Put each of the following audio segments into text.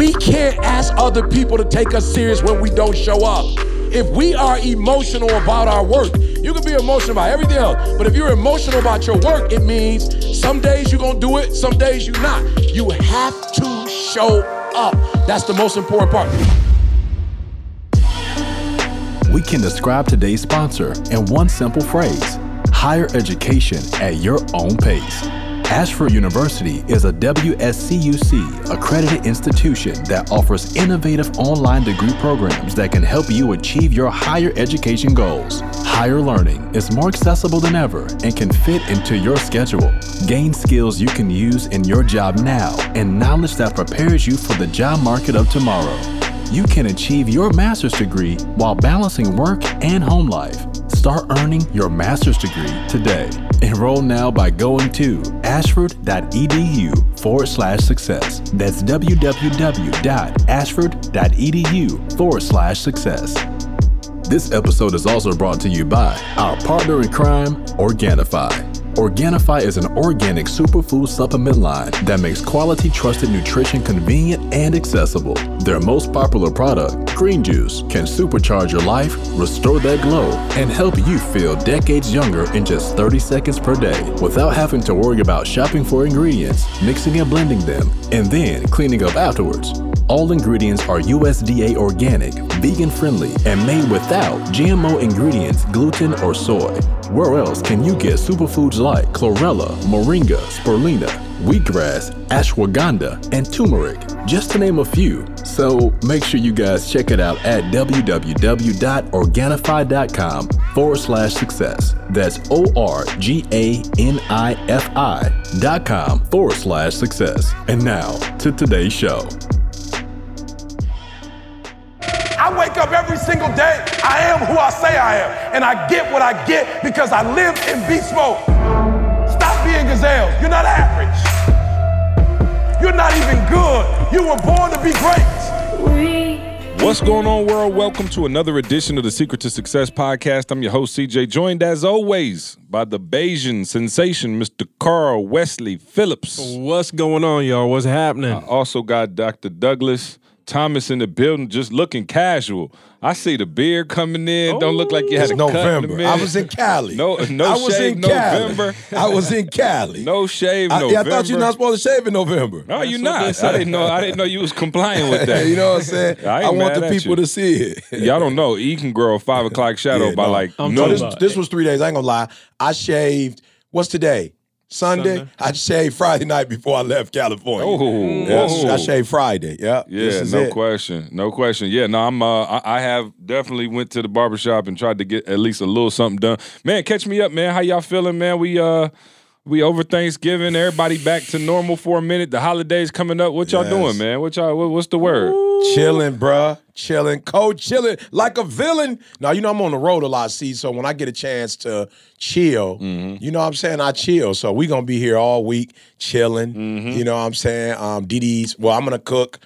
We can't ask other people to take us serious when we don't show up. If we are emotional about our work, you can be emotional about everything else, but if you're emotional about your work, it means some days you're gonna do it, some days you're not. You have to show up. That's the most important part. We can describe today's sponsor in one simple phrase higher education at your own pace. Ashford University is a WSCUC accredited institution that offers innovative online degree programs that can help you achieve your higher education goals. Higher learning is more accessible than ever and can fit into your schedule. Gain skills you can use in your job now and knowledge that prepares you for the job market of tomorrow. You can achieve your master's degree while balancing work and home life. Start earning your master's degree today. Enroll now by going to ashford.edu forward slash success. That's www.ashford.edu forward slash success. This episode is also brought to you by our partner in crime, Organifi. Organifi is an organic superfood supplement line that makes quality, trusted nutrition convenient and accessible. Their most popular product, Green Juice, can supercharge your life, restore that glow, and help you feel decades younger in just 30 seconds per day without having to worry about shopping for ingredients, mixing and blending them, and then cleaning up afterwards. All ingredients are USDA organic, vegan friendly, and made without GMO ingredients, gluten, or soy. Where else can you get superfoods like chlorella, moringa, spirulina, wheatgrass, ashwagandha, and turmeric, just to name a few? So make sure you guys check it out at www.organifi.com forward slash success. That's O R G A N I F I dot com forward slash success. And now to today's show. I am who I say I am. And I get what I get because I live in beast mode. Stop being gazelles. You're not average. You're not even good. You were born to be great. What's going on, world? Welcome to another edition of the Secret to Success podcast. I'm your host, CJ, joined as always by the Bajan sensation, Mr. Karl Wesley Phillips. What's going on, y'all? What's happening? I also got Dr. Douglas Thomas in the building, just looking casual. I see the beard coming in. Don't look like you had a cut in a November. I was in Cali. No, no I was shave in Cali. November. I was in Cali. No shave I, November. yeah, I thought you're not supposed to shave in November. No, you're not. I didn't know. I didn't know you was complying with that. you know what I'm saying? I ain't want the people you. to see it. Y'all don't know. E can grow a five o'clock shadow Yeah, by no. like I'm No, this, this was three days. I ain't gonna lie. I shaved. What's today? Sunday. Sunday. I shaved Friday night before I left California. Oh, Yeah. I shaved Friday. Yeah. this Yeah, is no it. question, no question. Yeah, no, I'm. Uh, I, I have definitely went to the barbershop and tried to get at least a little something done. Man, catch me up, man. How y'all feeling, man? We uh, we over Thanksgiving. Everybody back to normal for a minute. The holidays coming up. What y'all Yes. doing, man? What y'all? What, what's the word? Chilling, bruh. Chilling. Cold chilling like a villain. Now, you know, I'm on the road a lot, see, so when I get a chance to chill, Mm-hmm. you know what I'm saying? I chill. So we going to be here all week chilling. Mm-hmm. You know what I'm saying? Um, DD's, well, I'm going to cook.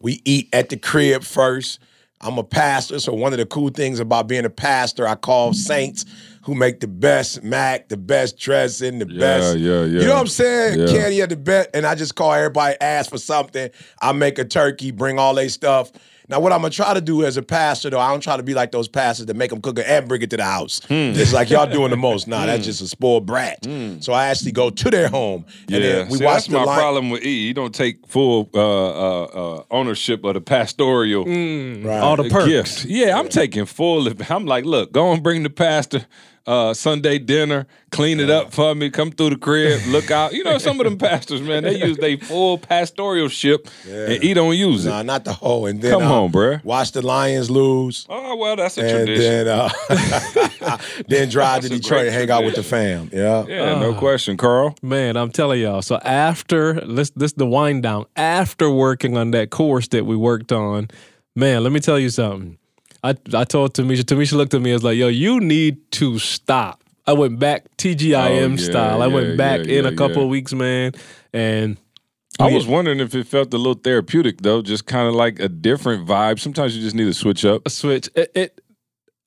We eat at the crib first. I'm a pastor, so one of the cool things about being a pastor, I call saints who make the best mac, the best dressing, the best. yeah, yeah. You know what I'm saying? Yeah. Candy at the best, and I just call everybody, ask for something. I make a turkey, bring all their stuff. Now, what I'm gonna try to do as a pastor, though, I don't try to be like those pastors that make them cook it and bring it to the house. Hmm. It's like y'all doing the most. Nah, that's just a spoiled brat. So I actually go to their home, and Yeah, then we See, watch that's the my line. problem with E. He don't take full uh, uh, uh, ownership of the pastoral Right. All the perks. gift. Yeah, I'm taking full. of- I'm like, look, go and bring the pastor uh, Sunday dinner, clean it up for me, come through the crib, look out. You know, some of them pastors, man, they use their full pastoral ship, and E don't use it. Nah, not the whole. And then Come uh, on, bruh. Watch the Lions lose. Oh well, that's a And tradition. then, uh, then drive to Detroit and hang out with the fam. Yeah. yeah, no question, Karl. Man, I'm telling y'all. So after this, this the wind down. After working on that course that we worked on, man, let me tell you something. I I told Tamisha. Tamisha looked at me as like, "Yo, you need to stop." I went back TGIM Oh, yeah, style. I yeah, went back yeah, in a couple of weeks, man, and I was wondering if it felt a little therapeutic though, just kind of like a different vibe. Sometimes you just need to switch up. a switch. It, it,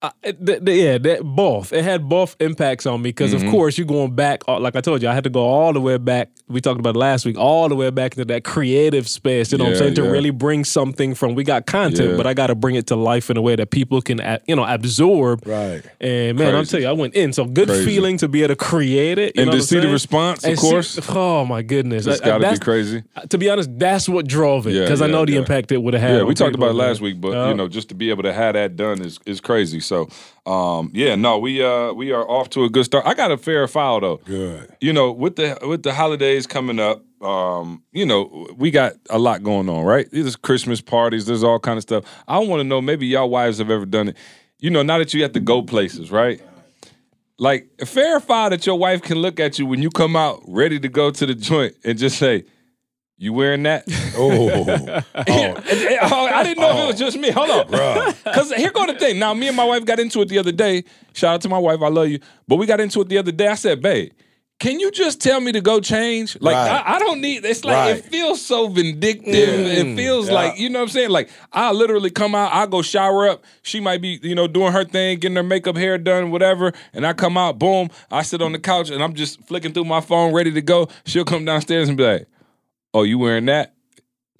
I- th- th- yeah, that both. It had both impacts on me because, Mm-hmm. of course, you're going back. uh, Like I told you, I had to go all the way back we talked about last week, all the way back into that creative space. You know what I'm Yeah, saying? To really bring something from we got content, Yeah. but I got to bring it to life in a way that people can, you know, absorb. Right. And man, I'm Crazy. telling you, I went in. So good Crazy. feeling to be able to create it. you And know to what I'm see the response, of And see- course. oh my goodness, It's I- I- got to be that's- crazy. To be honest, that's what drove it Yeah, because I know the yeah. impact it would have had. Yeah, we talked about it last week, but Yeah. you know, just to be able to have that done is is crazy. So, um, yeah, no, we uh we are off to a good start. I got a fair file though. Good. You know, with the with the holidays coming up, um, you know, we got a lot going on, right? There's Christmas parties, there's all kind of stuff. I want to know, maybe y'all wives have ever done it. You know, now that you have to go places, right? Like verify that your wife can look at you when you come out ready to go to the joint and just say, "You wearing that?" Oh. And- oh, I didn't know if it was just me. Hold on, because here go the thing. Now, me and my wife got into it the other day. Shout out to my wife, I love you. But we got into it the other day. I said, "Babe, can you just tell me to go change? Like, Right. I, I don't need. It's like Right. it feels so vindictive. it feels mm. yeah. like you know what I'm saying. Like, I literally come out, I go shower up. She might be, you know, doing her thing, getting her makeup, hair done, whatever. And I come out, boom. I sit on the couch and I'm just flicking through my phone, ready to go. She'll come downstairs and be like, "Oh, you wearing that?"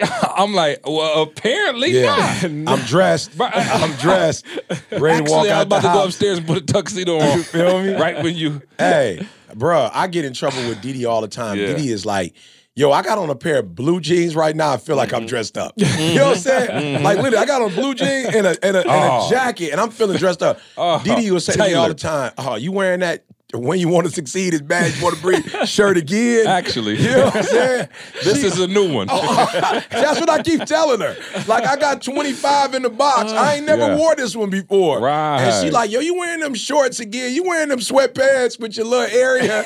I'm like, well, apparently Yeah. not. I'm dressed. I'm dressed. Ready to walk Actually, I was out the about to go upstairs and put a tuxedo on. You feel me? Right when you. Hey, bruh, I get in trouble with Didi all the time. Yeah. Didi is like, yo, I got on a pair of blue jeans right now. I feel like Mm-hmm. I'm dressed up. You know what I'm saying? Like, literally, I got on blue jeans and a, and a, and Oh. a jacket, and I'm feeling dressed up. Oh, Didi will say to me all the time, oh, you wearing that when you want to succeed is bad, you want to breathe shirt again. Actually, You know what I'm saying? this She- is a new one. Oh, oh, that's what I keep telling her. Like I got 25 in the box. Uh, I ain't never Yeah. wore this one before. Right. And she like, yo, you wearing them shorts again? You wearing them sweatpants with your little area?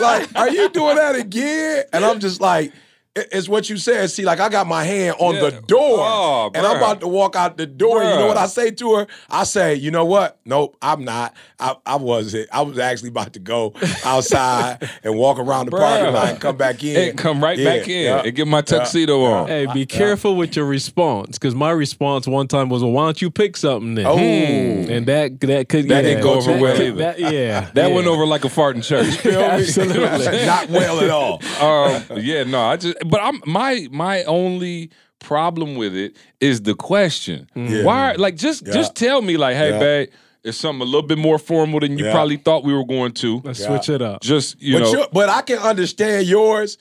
like, are you doing that again? And I'm just like, it's what you said. See, like I got my hand on Yeah. the door, Oh, and I'm about to walk out the door. You know what I say to her? I say, you know what? Nope, I'm not. I, I wasn't. I was actually about to go outside and walk around the parking lot and come back in. and come right Yeah, back in yeah. and get my tuxedo on. Hey, be careful with your response because my response one time was, "Well, why don't you pick something then?" Oh. and that that could That yeah, didn't go over that- well that- either. that- yeah, That yeah. went over like a fart in church. Absolutely. not well at all. um, yeah, no, I just, but I'm my my only problem with it is the question. Mm. Yeah. Why, like, just Yeah. just tell me, like, hey, Yeah. babe, it's something a little bit more formal than you Yeah. probably thought we were going to. Let's Yeah. switch it up. Just you but, know, but I can understand yours.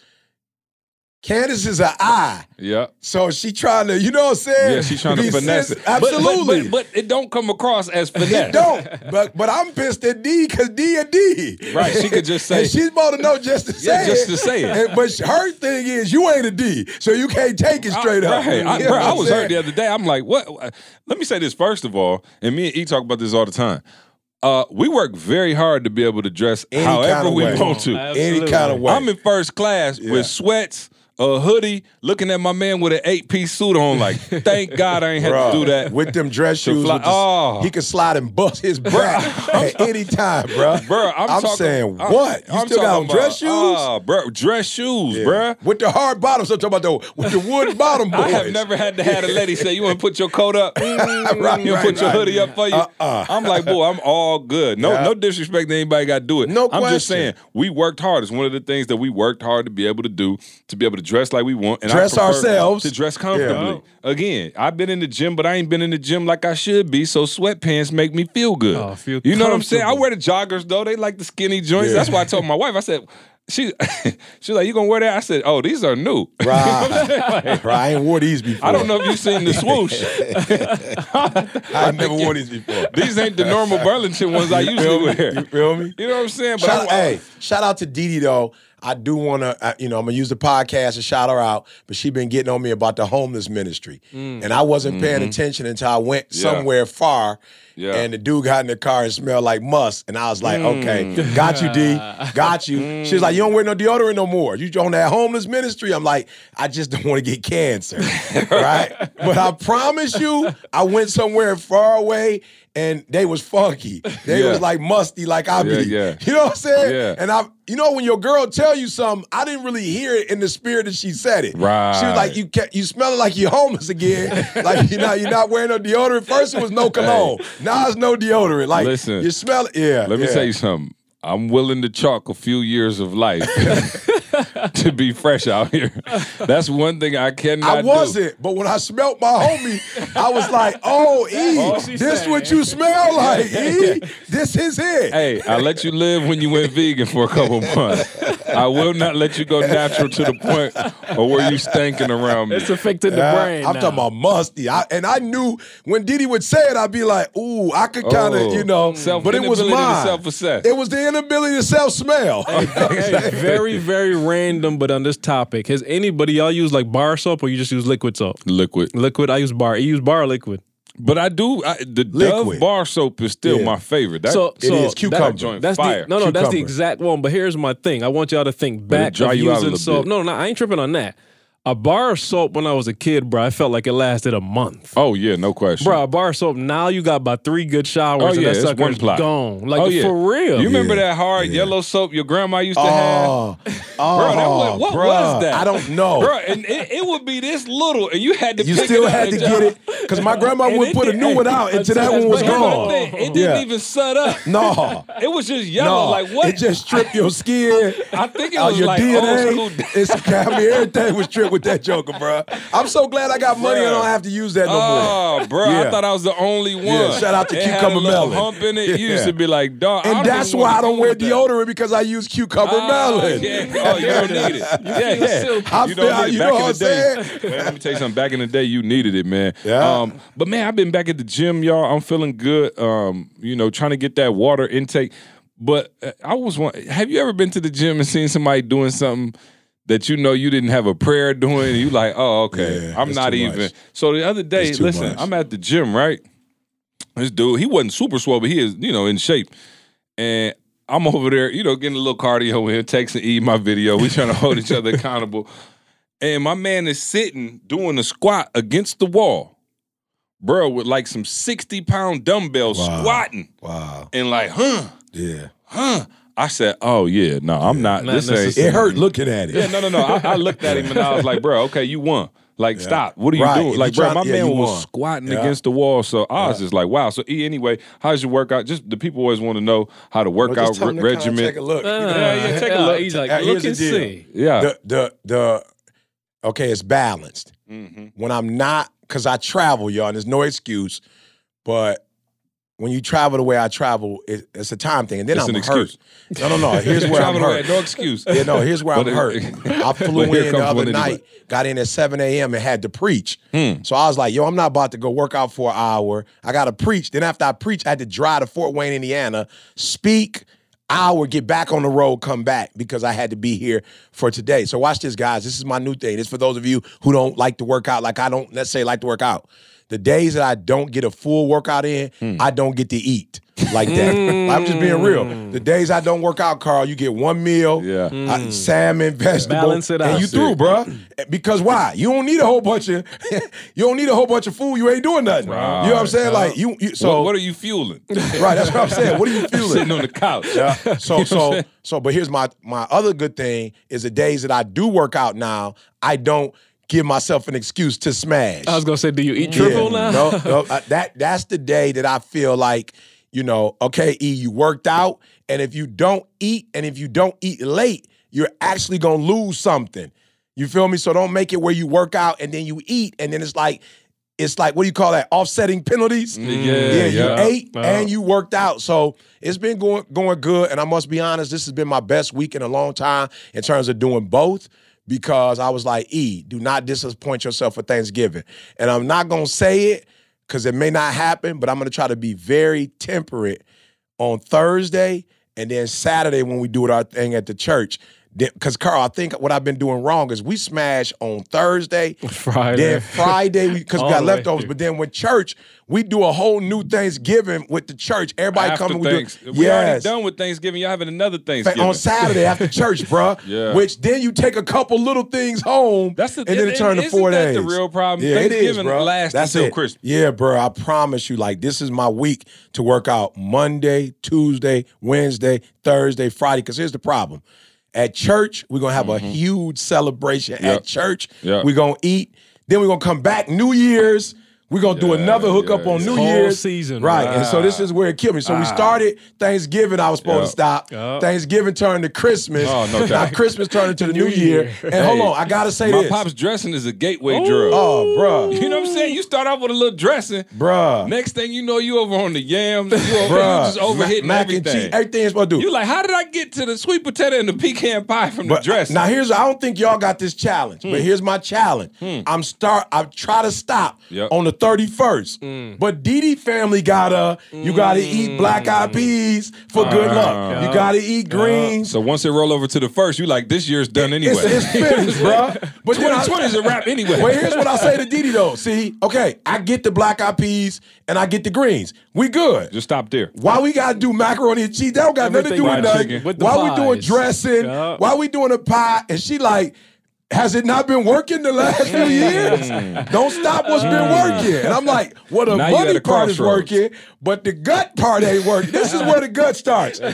Candace is an I. yeah. So she trying to, you know what I'm saying? Yeah, she's trying to Be finesse sensi- it. But- but- Absolutely. But, but, it don't come across as finesse. it don't. But but I'm pissed at D because D and D. Right, she could just say- And she's supposed to know just to say Yeah, just it. to say it. And- but her thing is you ain't a D, so you can't take it straight I, up. Right. I, You know bro, I was saying? hurt the other day. I'm like, what? Let me say this first of all, and me and E talk about this all the time. Uh, we work very hard to be able to dress Any however kind of we way. want to. Any kind of way. I'm in first class Yeah. with sweats, a hoodie, looking at my man with an eight piece suit on. Like, thank God I ain't had Bruh, to do that. with them dress shoes. fly- the- Oh. He can slide and bust his back at any time, bro. Bro, I'm, talking, saying I'm- what? You I'm still got talking dress shoes? about- Ah, bro, dress shoes, Yeah. bruh. With the hard bottoms, I'm talking about the with the wood bottom boys. I have never had to have a lady say, "You want to put your coat up? Right, you right, put your right. hoodie up for you?" Uh-uh. I'm like, boy, I'm all good. No, Yeah. no disrespect to anybody got to do it. No I'm just saying we worked hard. It's one of the things that we worked hard to be able to do, to be able to dress like we want, and I Dress prefer ourselves. to dress comfortably. Again, I've been in the gym, but I ain't been in the gym like I should be. So sweatpants make me feel good. Oh, feel you know what I'm saying? I wear the joggers though. They like the skinny joints. Yeah. That's why I told my wife. I said. She, she like, you gonna wear that? I said, oh, these are new. You know Right. Like, Right, I ain't wore these before. I don't know if you've seen the swoosh. I ain't never wore these before. These ain't the normal Burlington ones I usually feel me? wear. You feel me? You know what I'm saying? But Shout, I, hey, shout out to Didi though. I do want to, you know, I'm gonna use the podcast to shout her out, but she been getting on me about the homeless ministry, and I wasn't paying attention until I went Mm. Mm-hmm. Yeah. somewhere far, Yeah. and the dude got in the car and smelled like musk, and I was like, mm. okay, got you, D, got you. She was like, you don't wear no deodorant no more. You on that homeless ministry? I'm like, I just don't want to get cancer, right? But I promise you, I went somewhere far away. And they was funky. They Yeah. was like musty, like I Yeah, be. yeah. You know what I'm saying? Yeah. And I, you know, when your girl tell you something, I didn't really hear it in the spirit that she said it. Right. She was like, "You ca- you smelling like you homeless again. like you not you're not wearing no deodorant. First it was no cologne. Now it's no deodorant. Like Listen, you smell it. Yeah. let me yeah. tell you something. I'm willing to chalk a few years of life to be fresh out here. That's one thing I cannot I wasn't, but when I smelt my homie, I was like, "Oh, E, this said. what you smell like, E? This is it." Hey, I let you live when you went vegan for a couple months. I will not let you go natural to the point or where you stinking around me. It's affected the Yeah, brain. I'm now. talking about musty. I, and I knew when Diddy would say it, I'd be like, ooh, I could kind of, Oh, you know, self- but it was inability to mine. self-assess. It was the inability to self-smell. Hey, very, very random, but on this topic, has anybody y'all use like bar soap or you just use liquid soap? Liquid. Liquid, I use bar. You use bar or liquid. But I do. I, the Liquid. Dove bar soap is still Yeah. my favorite. That, so, it so is cucumber. that- joint that's fire. the no, no, that's the Cucumber. exact one. But here's my thing. I want y'all to think back dry of you out a using little soap. bit. No, no, I ain't tripping on that. A bar of soap when I was a kid, bro, I felt like it lasted a month. oh yeah, no question. Bro, a bar of soap. Now you got about three good showers Oh, and yeah, that it's one sucker's plot. gone. Like oh yeah, for real. You remember Yeah, that hard yeah. yellow soap your grandma used to oh, have? oh, Bro, that oh, was, what bruh, was that? I don't know. Bro, and it, it would be this little, and you had to. You pick still it had to get it because my grandma would it put a new hey, one out until that one was But here's the gone. thing, It didn't Yeah. even set up. No, It was just yellow. no, like what? it just stripped your skin. I think it Oh, was your like DNA. old school. It's I mean everything was stripped with that joker, bro. I'm so glad I got money and I don't have to use that no more. Oh, bro! I thought I was the only one. shout out to it Cucumber Melon. hump in it. You used Yeah. to be like, dog. And that's why I don't wear with that. deodorant because I use cucumber Oh, melon. yeah. Oh, you don't need it. Yeah, yeah. I you feel- don't need it. you Back know in what the I'm day, saying? man, let me tell you something. Back in the day, you needed it, man. Yeah. Um, but man, I've been back at the gym, y'all. I'm feeling good. Um, you know, trying to get that water intake. But uh, I was want. Have you ever been to the gym and seen somebody doing something? That you know you didn't have a prayer doing, you like, oh, okay, Yeah, I'm not even. much. So the other day, listen, much. I'm at the gym, right? This dude, he wasn't super swole, but he is, you know, in shape. And I'm over there, you know, getting a little cardio in, texting E my video. We trying to hold each other accountable. And my man is sitting doing a squat against the wall, bro, with like some 60 pound dumbbells Wow. squatting. Wow. And like, huh, Yeah. huh. I said, oh yeah, no, I'm not. Not this ain't. It hurt looking at it. Yeah, no, no, no. I, I looked at him and I was like, bro, okay, you won. Like, stop. What are you Right. doing? If Like, you bro, tryna- my yeah, man you was won. squatting Yeah. against the wall. So I was just like, wow. So E, anyway, how's your workout? Just the people always want to know how to work Well, out just re- them to kinda regimen. Take a look. You know, yeah, yeah, take a look. He's like, Uh, look and see. yeah. the the the okay, it's balanced. Mhm. When I'm not, because I travel, y'all, and there's no excuse. But when you travel the way I travel, it, it's a time thing, and then It's I'm an hurt. excuse. No, no, no. Here's where I'm hurt. No excuse. Yeah, no, here's where I'm hurt. I flew in the other anyway. night, got in at 7 a.m. and had to preach. Hmm. So I was like, yo, I'm not about to go work out for an hour. I got to preach. Then after I preach, I had to drive to Fort Wayne, Indiana, speak, hour, get back on the road, come back because I had to be here for today. So watch this, guys. This is my new thing. This for those of you who don't like to work out like I don't necessarily like to work out. The days that I don't get a full workout in, Hmm. I don't get to eat like that. I'm just being real. The days I don't work out, Karl, you get one meal, Yeah. uh, salmon, vegetable, Balance it out. and you through, bro. Because why? You don't need a whole bunch of you don't need a whole bunch of food. You ain't doing nothing. You know what I'm saying? Like you, you so what, what are you fueling? right. That's what I'm saying. What are you feeling? Sitting on the couch. Yeah. So so so but here's my my other good thing is the days that I do work out now, I don't give myself an excuse to smash. I was gonna say, do you eat triple Yeah. now? No, no. uh, that that's the day that I feel like, you know, okay, E, you worked out, and if you don't eat, and if you don't eat late, you're actually gonna lose something. You feel me? So don't make it where you work out and then you eat, and then it's like, it's like what do you call that? Offsetting penalties. Yeah, Yeah, you yeah. ate Wow. and you worked out. So it's been going going good. And I must be honest, this has been my best week in a long time in terms of doing both because I was like, E, do not disappoint yourself for Thanksgiving. And I'm not gonna say it because it may not happen, but I'm gonna try to be very temperate on Thursday and then Saturday when we do our thing at the church. Because Karl, I think what I've been doing wrong is we smash on Thursday, Friday. then Friday because we got leftovers. But then with church, we do a whole new Thanksgiving with the church. Everybody After coming. We do, Thanks- we already done with Thanksgiving. Y'all having another Thanksgiving on Saturday after church, bro. Yeah. Which then you take a couple little things home, That's the and then it and- turn to four days. the real problem? Yeah, it is, Thanksgiving bro. lasts That's until it. Christmas. Yeah, bro. I promise you, like this is my week to work out Monday, Tuesday, Wednesday, Thursday, Friday. Because here's the problem: at church, we're gonna have a huge celebration. Mm-hmm. Yep. At church, Yep. we're gonna eat. Then we're gonna come back New Year's. We're gonna do another hookup on New Whole Year's season, right? right. And so this is where it killed me. So we started Thanksgiving. I was supposed to stop. Yup. Thanksgiving turned to Christmas. Oh, no now. Christmas turned into the New, New Year. Year. And hold on, I gotta say My this, pop's dressing is a gateway drug. Oh, bruh. You know what I'm saying? You start off with a little dressing. bruh, Next thing you know, you over on the yams. You, over, just overhitting mac everything. and cheese, everything's supposed to do. You like, how did I get to the sweet potato and the pecan pie from the But dressing? now here's I don't think y'all got this challenge, but hmm. here's my challenge. Hmm. I'm start I try to stop Yep. on the 31st. Mm. But Didi family gotta you gotta eat mm. black eyed peas for ah. good luck. You gotta eat greens. so once it roll over to the first, you like, this year's done anyway. It's, it's finished, bro. But then I- 2020 is a wrap anyway. Well, here's what I say to Didi though. See, okay, I get the black eyed peas and I get the greens. We good. Just stop there. Why we gotta do macaroni and cheese? That don't got nothing to do with Everything nothing. fried chicken. With the Why we doing pies. dressing? Yeah. Why we doing a pie? And she like, has it not been working the last few years? Don't stop what's been working. And I'm like, well, the Mm. Now money at a part is working, but the gut part ain't working. This is where the gut starts. Jan-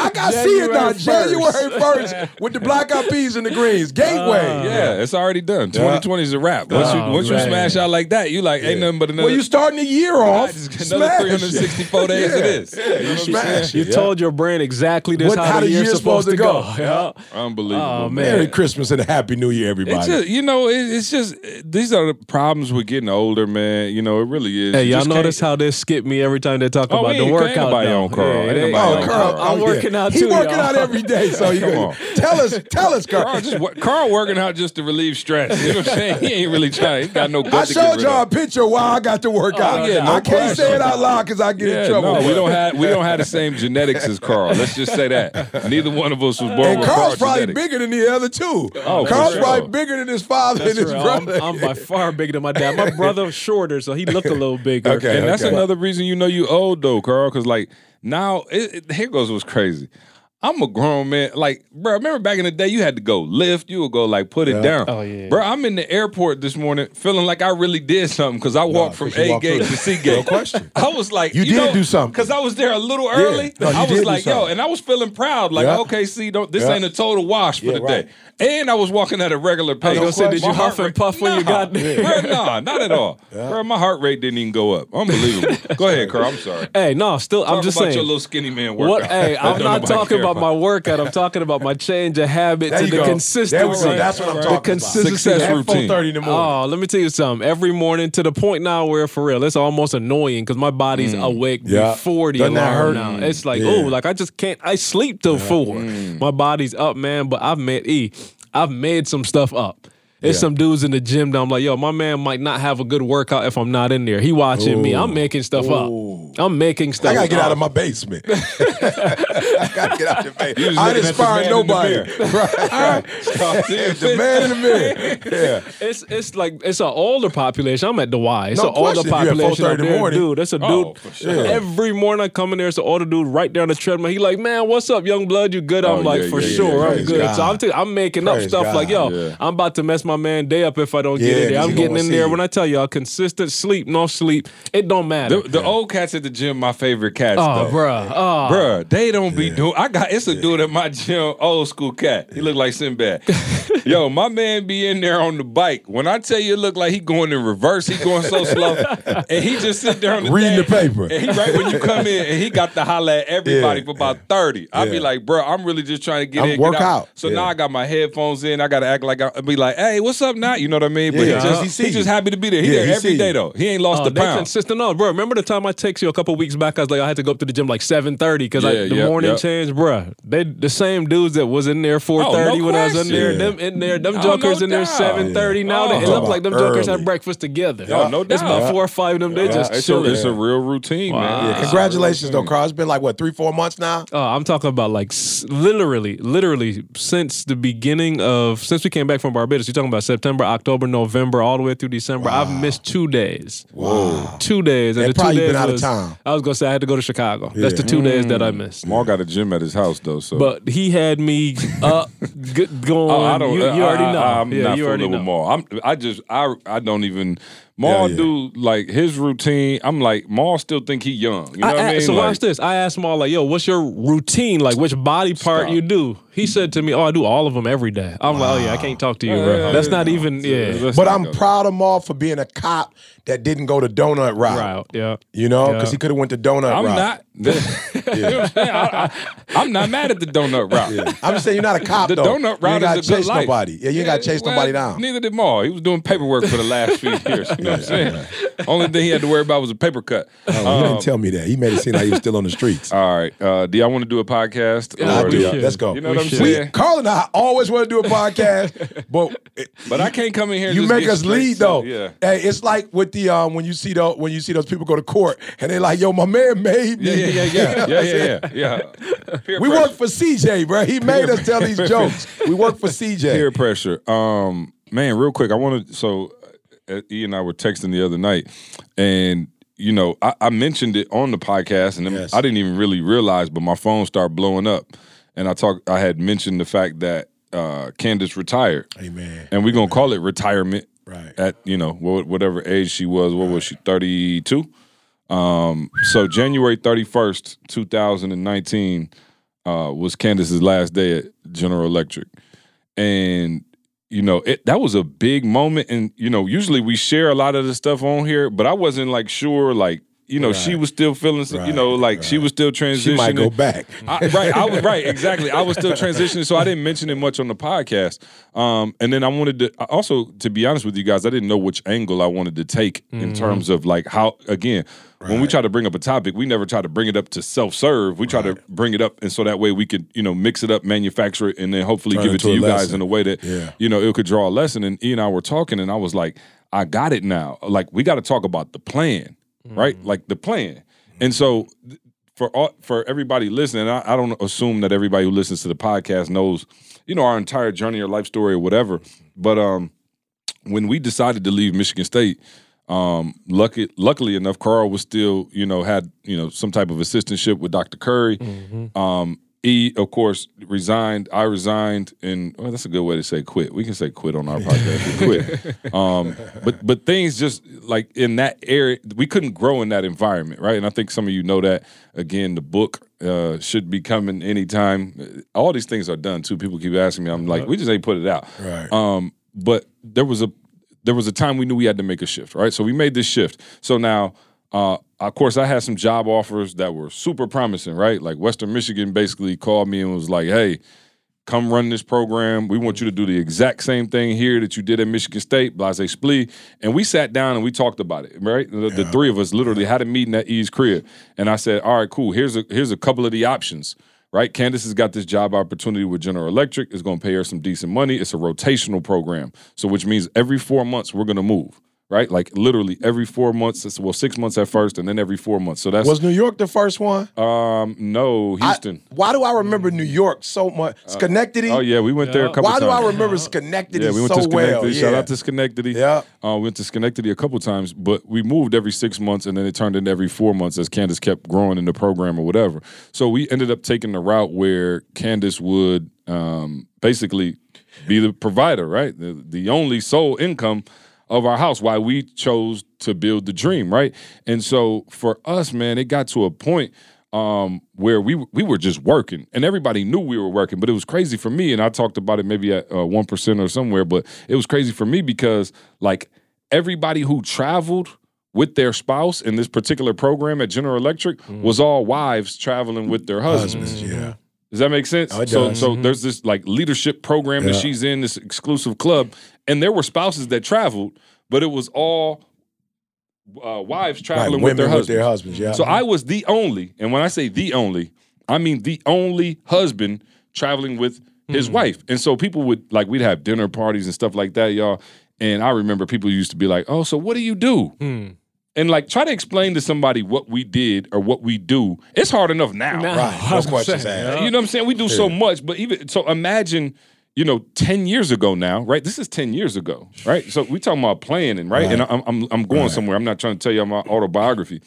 I got to see it now. January January 1st with the black eyed peas and the greens. Gateway. Yeah, it's already done. 2020 is a wrap. Once you Oh, once you smash out like that, you like ain't nothing but another. Well, you starting the year off. just get another smash 364 days Yeah. it is. Yeah, You know you what smash. You told your brain exactly this What- how, how the the year's year's supposed, to go. Yeah. Unbelievable. Oh, man. man. Merry Christmas and a Happy New Year, everybody. It's just, you know, it, it's just these are the problems with getting older, man. You know, it really is. Hey, You y'all notice how they skip me every time they talk Oh, about we the ain't- workout. ain't nobody though. on Karl. Ain't they- Oh, on Karl, Karl. I'm oh, working yeah. out He too, working y'all. out every day, so you Come go. on. Tell us, tell us, Karl. Karl just Karl working out just to relieve stress. You know what I'm saying? He ain't really trying. He got no I guts to get showed rid y'all a picture while I got to work oh, out. yeah, no I can't say it out loud because I get in trouble. no, we don't have we don't have the same genetics as Karl. Let's just say that. Neither one of us was born And with Karl's probably bigger than the other two. Oh, for Karl's sure. probably bigger than his father That's and his real. I'm, brother. I'm by far bigger than my dad. My brother's shorter, so he looked a little bigger. Okay. And that's another reason you know you old though, Karl. Because like now, it, it- here goes what's crazy. I'm a grown man. Like, bro, remember back in the day, you had to go lift. You would go like put it down. Oh, yeah. bro. I'm in the airport this morning feeling like I really did something because I walked from 'cause you A walked gate to C gate. No question. I was like, You you, did know, do something. because I was there a little early. No, you I did was like, yo, something. and I was feeling proud. Like, Yeah. okay, see, don't this Yeah. ain't a total wash for Yeah, the right. day. And I was walking at a regular pace. gonna say, did you huff and rate- puff when you got there? Bro, nah, not at all. Bro, my heart rate didn't even go up. Unbelievable. Go ahead, Karl. I'm sorry. Hey, no, still, I'm Talk just about saying. your little skinny man workout. What? Hey, I'm don't talking care about my workout. I'm talking about my change of and you the go. consistency. There we go. That's what I'm The talking about. The consistency. Success At routine. 4:30 in the morning. Oh, let me tell you something. Every morning to the point now where for real, it's almost annoying because my body's awake Mm. Yeah. before the Doesn't alarm hurt? now. It's like, Yeah. oh, like I just can't. I sleep till four. Mm. My body's up, man. But I've made e. I've made some stuff up. There's Yeah. some dudes in the gym that I'm like, yo, my man might not have a good workout if I'm not in there. He watching me. I'm making stuff Ooh. up. I'm making stuff. I gotta get up. out of my basement. I gotta get out of the basement. I ain't looking at the inspiring man in the nobody. mirror. Right, right. the man in the mirror. Yeah. It's it's like it's an older population. I'm at the Y. It's No an older question. At population 4:30 up in the there, morning. dude. That's a dude. Oh, sure. Every morning I come in there, it's an older dude right there on the treadmill. He like, man, what's up, young blood? You good? Oh, I'm like, yeah, for sure, I'm good. God. So I'm t- I'm making up stuff God. like, yo. I'm about to mess my man day up if I don't get Yeah, in there. 'cause I'm getting in there. you. When I tell y'all, consistent sleep, no sleep, it don't matter. The, the old cats at the gym, my favorite cats. oh, though. bruh. Oh, Bruh, they don't be doing. I got it's a dude at my gym, old school cat. He look like Sinbad. Yo, my man be in there on the bike. When I tell you, it look like he going in reverse. He going so slow, and he just sit there on the Reading the paper. And he right when you come in, and he got to holler at everybody Yeah. for about thirty. I be like, bro, I'm really just trying to get I'm in, work get out. out. So Yeah. now I got my headphones in. I got to act like I I be like, hey, what's up now? You know what I mean? But Yeah, he just he see he just happy to be there. He Yeah, there he every see day you. though. He ain't lost Oh, a they pound. consistent on, bro. Remember the time I texted you a couple weeks back? I was like, I had to go up to the gym like seven thirty because Yeah, the yep, morning yep. change, bro. They the same dudes that was in there oh, four thirty Oh, no when I was in there. question. Them in there, them Oh, jokers no in there doubt. seven thirty now. Oh. They, it Talking look like them about jokers had breakfast together. Oh, no It's about four or five of them. They just it's, a, chilling. it's a real routine, man. Congratulations, though, Karl. It's been like, what, three, four months now? Oh, I'm talking about like literally, literally since the beginning of since we came back from Barbados. You're talking about September, October, November, all the way through December. I've missed two days. Wow. Two days, and And the two days been out of was- town. I was gonna say I had to go to Chicago. That's the two days that I mm. missed. Maul got a gym at his house though, so But he had me up, g- going. Oh, I don't. You, you I- already I- know. I'm yeah, not you already know. with Maul. I'm. I just. I. I don't even. Maul Yeah, yeah. do like his routine. I'm like Maul still think he young. You know I what I mean? so Like, watch this. I asked him all like, "Yo, what's your routine? Like, which body part Stop. you do?" He said to me, "Oh, I do all of them every day." I'm like, "Oh yeah, I can't talk to you, bro. Yeah, That's that's not even yeah. Let's But I'm proud of Maul for being a cop that didn't go to donut route. Route, yeah. You know, Yeah. because he could have went to donut I'm route. not. You know I'm? I, am not mad at the donut route. I'm just saying you're not a cop The though. donut you route ain't gotta is a good chase life. nobody. Yeah, you ain't gotta chase well, nobody down. Neither did Maul. He was doing paperwork for the last few years. You know what I'm saying? Only thing he had to worry about was a paper cut. Oh, he Um, didn't tell me that. He made it seem like he was still on the streets. all right. Uh, do y'all want to do a podcast? Yeah, I Or do. do y'all- Let's go. You know We what I'm should. We, saying? Carl and I always want to do a podcast, but But I can't come in here. You make us lead though. Yeah. Hey, it's like with the um when you see those when you see those people go to court and they're like, "Yo, my man made me." Yeah, yeah, yeah, yeah, yeah, yeah, yeah. yeah. Peer We pressure. work for CJ, bro. He made us tell these jokes. We work for CJ. peer pressure. Um, man, real quick, I want to. So, uh, E and I were texting the other night, and you know, I, I mentioned it on the podcast, and Yes. I didn't even really realize, but my phone started blowing up, and I talked. I had mentioned the fact that uh, Candace retired, Amen. and we're gonna call it retirement. Right. At you know wha- whatever age she was, what was she? Thirty two. Um, so January thirty first, two thousand and nineteen, uh, was Candace's last day at General Electric, and you know it, that was a big moment. And you know, usually we share a lot of the stuff on here, but I wasn't like sure, like you know, she was still feeling, some, you know, Right, like she was still transitioning. She might go back. I, right, I was right, exactly. I was still transitioning, so I didn't mention it much on the podcast. Um, and then I wanted to also, to be honest with you guys, I didn't know which angle I wanted to take in terms of like how. Again, when we try to bring up a topic, we never try to bring it up to self serve. We try to bring it up, and so that way we could, you know, mix it up, manufacture it, and then hopefully Turn give it to you guys in a way that Yeah. you know it could draw a lesson. And E and I were talking, and I was like, I got it now. Like we got to talk about the plan, right? Like the plan. And so for all, for everybody listening, I, I don't assume that everybody who listens to the podcast knows, you know, our entire journey or life story or whatever. But um, when we decided to leave Michigan State, um, lucky, luckily enough, Karl was still, you know, had you know some type of assistantship with Dr. Curry. Um, E, of course, resigned. I resigned, and well, that's a good way to say quit. We can say quit on our podcast. Quit. Um, but but things just like in that area, we couldn't grow in that environment, right? And I think some of you know that. Again, the book uh, should be coming anytime. All these things are done too. People keep asking me. I'm like, we just ain't put it out. Right. Um, but there was a there was a time we knew we had to make a shift, right? So we made this shift. So now, uh, of course, I had some job offers that were super promising, right? Like Western Michigan basically called me and was like, "Hey, come run this program. We want you to do the exact same thing here that you did at Michigan State, Blase Splee. And we sat down and we talked about it, right? The, the three of us literally had a meeting at E's crib. And I said, all right, cool. Here's a here's a couple of the options. Right, Candace has got this job opportunity with General Electric. It's going to pay her some decent money. It's a rotational program, so which means every four months we're going to move. Right, like literally every four months. Well, six months at first, and then every four months. So that's Was New York the first one? um no I- Houston. why do I remember New York so much? Schenectady. oh yeah, we went there a couple Why times. Why do I remember Schenectady Yeah, we went so to Schenectady. well? Shout out to Schenectady. Yeah. Uh, we went to Schenectady a couple times, but we moved every six months and then it turned into every four months as Candace kept growing in the program or whatever. So we ended up taking the route where Candace would um, basically be the provider, right? The, the only sole income of our house, why we chose to build the dream, right? And so for us, man, it got to a point um, where we we were just working, and everybody knew we were working. But it was crazy for me, and I talked about it maybe at uh, one or somewhere. But it was crazy for me because like everybody who traveled with their spouse in this particular program at General Electric was all wives traveling with their husbands. Husbands, yeah. Does that make sense? Oh, it so does. so there's this like leadership program that she's in, this exclusive club, and there were spouses that traveled, but it was all uh, wives Right, traveling women with their husbands. their husbands. Yeah. So I was the only, and when I say the only, I mean the only husband traveling with his Hmm. wife. And so people would like we'd have dinner parties and stuff like that, y'all. And I remember people used to be like, "Oh, so what do you do?" Hmm. And like try to explain to somebody what we did or what we do. It's hard enough now. Nah. right. No questions asked. You know what I'm saying? We do so much, but even so, imagine, you know, 10 years ago now, right? This is 10 years ago, right? So we talking about planning, right? And I'm, I'm, I'm going Right. somewhere. I'm not trying to tell you my autobiography.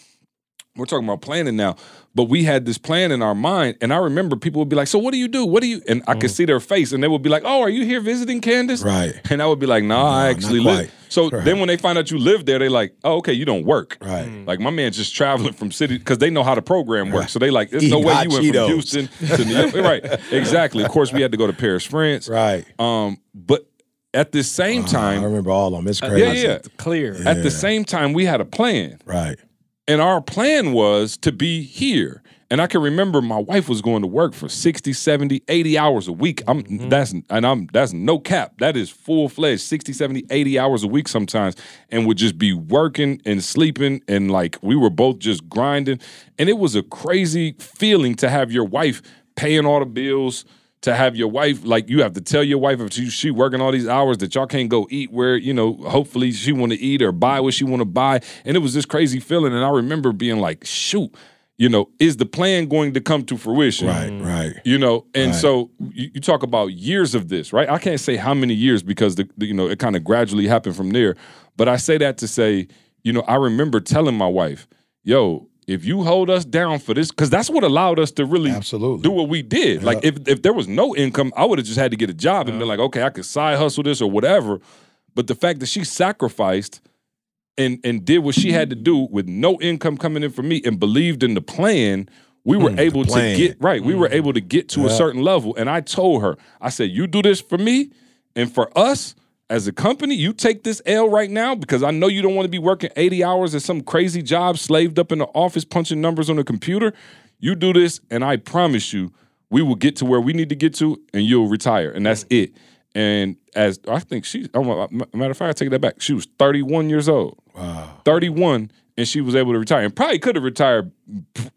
We're talking about planning now, but we had this plan in our mind, and I remember people would be like, "So what do you do? What do you?" And I could mm. see their face, and they would be like, "Oh, are you here visiting Candace?" Right. And I would be like, "No, I actually quite. live." So Right. then when they find out you live there, they're like, "Oh, okay, you don't work." Right. Mm. Like my man's just traveling from city because they know how the program works. So they like, there's no way you went Cheetos. from Houston to New York. right. Exactly. Of course, we had to go to Paris, France. Right. Um, but at the same ah, I time, I remember all of them. It's yeah, crazy. yeah. Clear. At the same time, we had a plan. Right. And our plan was to be here. And I can remember my wife was going to work for 60, 70, 80 hours a week. I'm mm-hmm. that's and I'm that's no cap. That is full-fledged 60, 70, 80 hours a week sometimes and would just be working and sleeping and like we were both just grinding and it was a crazy feeling to have your wife paying all the bills to have your wife like you have to tell your wife if she, she working all these hours that y'all can't go eat where you know hopefully she want to eat or buy what she want to buy and it was this crazy feeling and i remember being like shoot you know is the plan going to come to fruition Right. Mm. Right. you know and Right. so you, you talk about years of this right i can't say how many years because the, the- you know it kind of gradually happened from there but i say that to say you know i remember telling my wife yo if you hold us down for this because that's what allowed us to really Absolutely. do what we did. Like if, if there was no income i would have just had to get a job and been like okay i could side hustle this or whatever. But the fact that she sacrificed and and did what she had to do with no income coming in for me and believed in the plan we were mm, able to get right we were mm. able to get to a certain level. And i told her i said you do this for me and for us as a company you take this l right now because i know you don't want to be working 80 hours at some crazy job slaved up in the office punching numbers on a computer you do this and i promise you we will get to where we need to get to and you'll retire and that's it and as i think she oh, matter of fact i take that back she was 31 years old Wow. 31 and she was able to retire and probably could have retired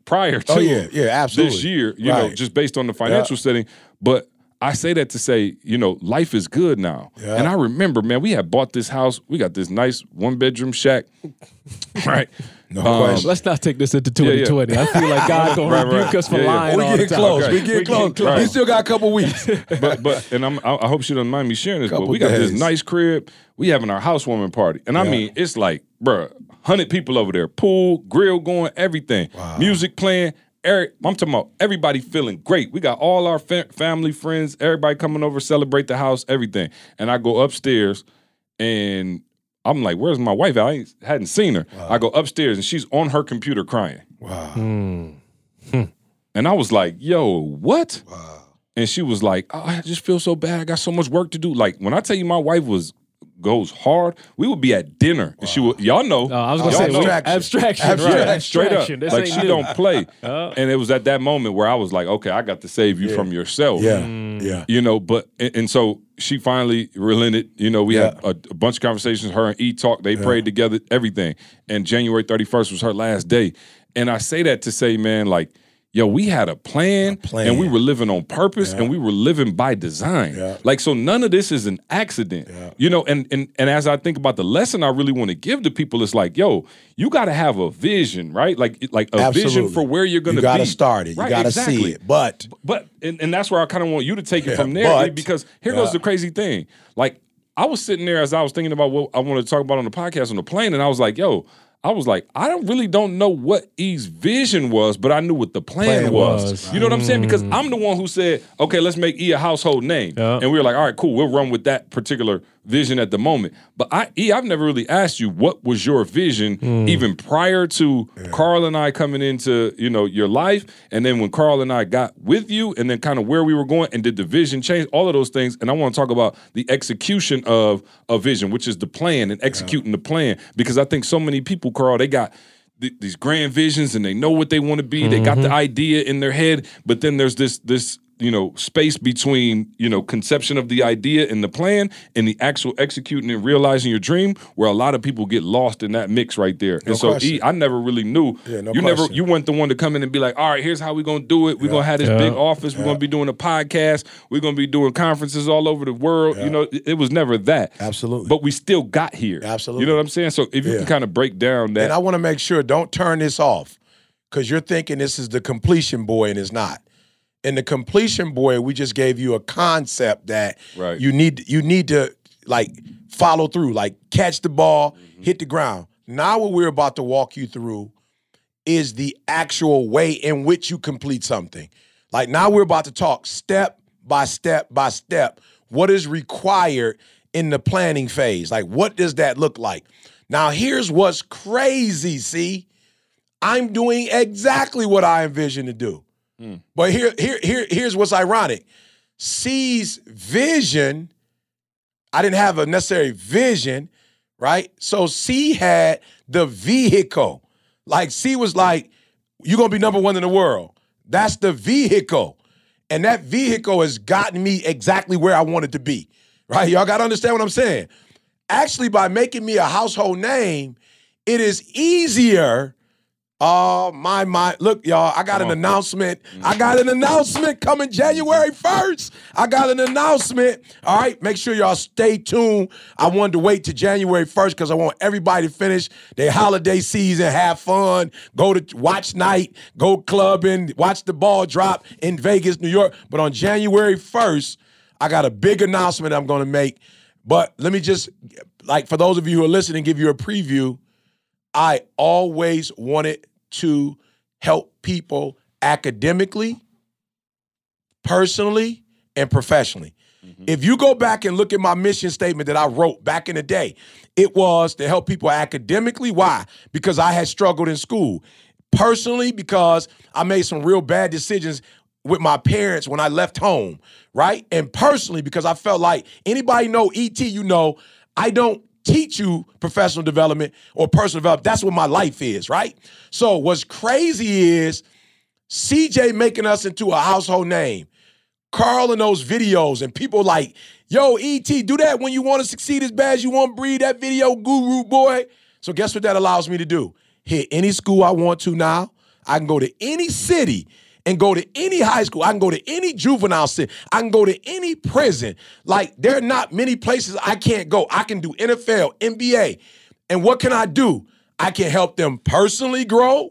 prior oh, to Oh yeah. Yeah. Absolutely. this year, you know, just based on the financial setting. But I say that to say, you know, life is good now. Yeah. And I remember, man, we had bought this house. We got this nice one bedroom shack, right? No Um, question. Let's not take this into Yeah, yeah. 2020. I feel like God gonna Right, right. rebuke us for Yeah, yeah. lying we all the getting close. Okay. We getting We close. getting close. We still got a couple weeks. but but and I'm, I I hope she doesn't mind me sharing this. But Couple we got this nice crib. We having our housewarming party, and I mean, it's like, bruh, hundred people over there, pool, grill going, everything, wow. music playing. Eric, I'm talking about everybody feeling great. We got all our fa- family, friends, everybody coming over, celebrate the house, everything. And I go upstairs, and I'm like, "Where's my wife? I ain't, hadn't seen her." I go upstairs, and she's on her computer crying. wow. Hmm. And I was like, yo, what? Wow. And she was like, oh, I just feel so bad. I got so much work to do. Like when I tell you my wife was goes hard, we would be at dinner. And she would y'all know. Oh, I was gonna y'all say know. abstraction. abstraction. Abstraction. Right. Yeah, straight up. This Like she new. don't play. Uh. and it was at that moment where I was like, okay, I got to save you from yourself. Yeah. Yeah. You know, but and, and so she finally relented. You know, we had a, a bunch of conversations. Her and E talk. They prayed together. Everything. And January thirty first was her last day. And I say that to say, man, like, yo, we had a plan, plan. and we were living on purpose, and we were living by design. Yeah. Like, so none of this is an accident. You know, and and and as I think about the lesson I really want to give to people, it's like, yo, you got to have a vision, right? Like, like a vision for where you're going to be. You got be. to start it. You got to exactly. see it. But But and, and that's where I kind of want you to take it Yeah, from there but- because here Yeah. goes the crazy thing. Like I was sitting there as I was thinking about what I wanted to talk about on the podcast on the plane, and I was like, yo, I was like, I don't really don't know what E's vision was, but I knew what the plan, Plan was. was. You know what I'm saying? Because mm. I'm the one who said, okay, let's make E a household name. Yeah. And we were like, all right, cool, we'll run with that particular vision at the moment. But I E, I've never really asked you what was your vision hmm. even prior to Karl and I coming into, you know, your life. And then when Karl and I got with you and then kind of where we were going and did the vision change, all of those things. And I want to talk about the execution of a vision, which is the plan and executing the plan. Because I think so many people, Karl, they got these grand visions and they know what they want to be. They got the mm-hmm. idea in their head, but then there's this this you know space between you know conception of the idea and the plan and the actual executing and realizing your dream, where a lot of people get lost in that mix right there. and so, question. E, I never really knew. Yeah, no you never you weren't the one to come in and be like, all right, here's how we're gonna do it. We're gonna have this Yeah. big office. We're gonna be doing a podcast. We're gonna be doing conferences all over the world. You know, it, it was never that. Absolutely. But we still got here. Absolutely. You know what I'm saying? So if you Yeah. can kind of break down that. And I want to make sure don't turn this off because you're thinking this is the completion boy and it's not. In the completion boy, we just gave you a concept that Right. you need you need to like follow through, like catch the ball, mm-hmm. hit the ground. Now what we're about to walk you through is the actual way in which you complete something. Like now we're about to talk step by step by step what is required in the planning phase. Like what does that look like? Now here's what's crazy, see? I'm doing exactly what I envision to do. Mm. But here here here here's what's ironic. C's vision I didn't have a necessary vision, right? So C had the vehicle. Like C was like, you're gonna be number one in the world. That's the vehicle. And that vehicle has gotten me exactly where I wanted to be. Right? Y'all gotta understand what I'm saying. Actually, by making me a household name, it is easier. Oh my my! Look, y'all, I got an announcement. I got an announcement coming January 1st. I got an announcement. All right, make sure y'all stay tuned. I wanted to wait to January 1st because I want everybody to finish their holiday season, have fun, go to watch night, go clubbing, watch the ball drop in Vegas, New York. But on January 1st, I got a big announcement I'm gonna make. But let me just like for those of you who are listening, give you a preview. I always wanted to help people academically, personally, and professionally. Mm-hmm. If you go back and look at my mission statement that I wrote back in the day, it was to help people academically. Why? Because I had struggled in school. Personally, because I made some real bad decisions with my parents when I left home, right? And personally, because I felt like anybody know ET, you know, I don't teach you professional development or personal development. That's what my life is, right? So what's crazy is CJ making us into a household name. Karl in those videos and people like, yo, ET, do that when you want to succeed as bad as you want breathe, that video guru boy. So guess what that allows me to do? Hit any school I want to now. I can go to any city and go to any high school. I can go to any juvenile center. I can go to any prison. Like there are not many places I can't go. I can do NFL, NBA. And what can I do? I can help them personally grow.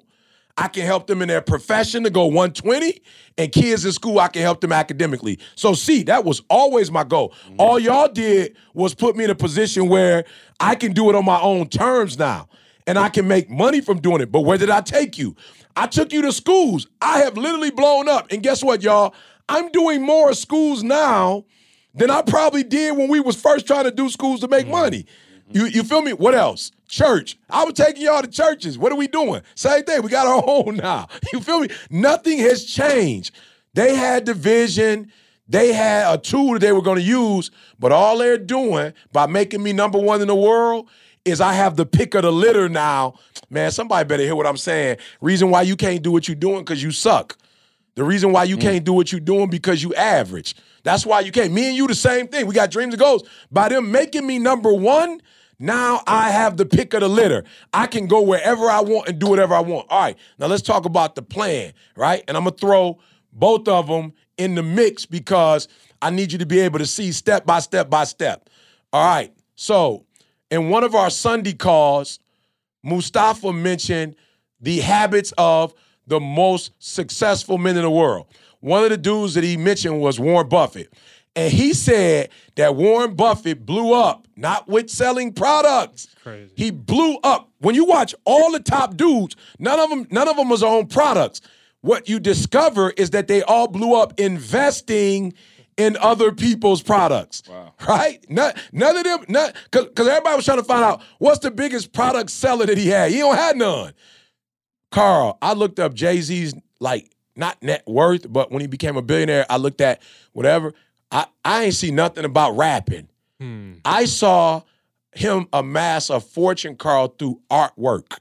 I can help them in their profession to go 120. And kids in school, I can help them academically. So, see, that was always my goal. All y'all did was put me in a position where I can do it on my own terms now. And I can make money from doing it. But where did I take you? I took you to schools. I have literally blown up. And guess what, y'all? I'm doing more schools now than I probably did when we was first trying to do schools to make mm-hmm. money. Mm-hmm. You, you feel me? What else? Church. I was taking y'all to churches. What are we doing? Same thing. We got our own now. You feel me? Nothing has changed. They had the vision. They had a tool that they were going to use, but all they're doing by making me number one in the world is I have the pick of the litter now. Man, somebody better hear what I'm saying. Reason why you can't do what you're doing because you suck. The reason why you mm. can't do what you're doing because you average. That's why you can't. Me and you the same thing. We got dreams and goals. By them making me number one, now I have the pick of the litter. I can go wherever I want and do whatever I want. All right, now let's talk about the plan, right? And I'm gonna throw both of them in the mix because I need you to be able to see step by step by step. All right, so in one of our Sunday calls, Mustafa mentioned the habits of the most successful men in the world. One of the dudes that he mentioned was Warren Buffett. And he said that Warren Buffett blew up, not with selling products. Crazy. He blew up. When you watch all the top dudes, none of them, none of them was on products. What you discover is that they all blew up investing in other people's products. Wow. Right? None, none of them, none, cause, cause everybody was trying to find out what's the biggest product seller that he had. He don't have none. Karl, I looked up Jay Z's like not net worth, but when he became a billionaire, I looked at whatever. I, I ain't see nothing about rapping. Hmm. I saw him amass a fortune, Karl, through artwork.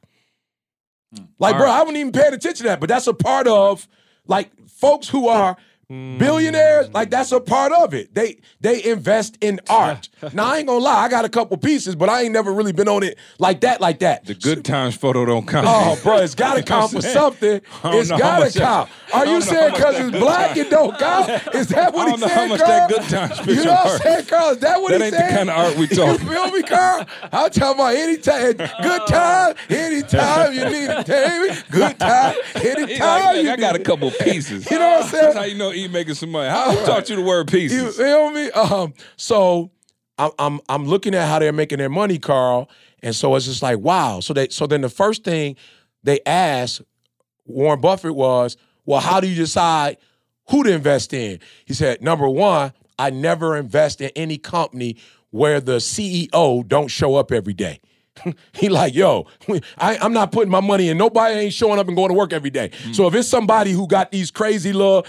Hmm. Like, bro, I wasn't even paying attention to that, but that's a part of like folks who are Mm. billionaires. Like, that's a part of it. They they invest in art. now, I ain't gonna lie, I got a couple pieces, but I ain't never really been on it like that, like that. The good times photo don't count. Oh, bro, it's got to You count for something. It's know how got much to that- count. Are you saying because it's black it don't count? Is that what I he don't know said, how much Karl? that good times You picture know what I'm saying, Karl? Is that what That he ain't the kind of art we talk. You feel me, Karl? I'm talking about anytime, eh, good time, anytime you need it, David. Good time, anytime like, you "Look, I got a couple pieces. You know what I'm saying? That's how you know he making some money. How who taught you the word You pieces? feel me? Um, so I'm I'm I'm looking at how they're making their money, Karl, and so it's just like wow. So they so then the first thing they asked Warren Buffett was, well, how do you decide who to invest in? He said, number one, I never invest in any company where the CEO don't show up every day. he like, yo, I, I'm not putting my money in. Nobody ain't showing up and going to work every day. Mm. So if it's somebody who got these crazy little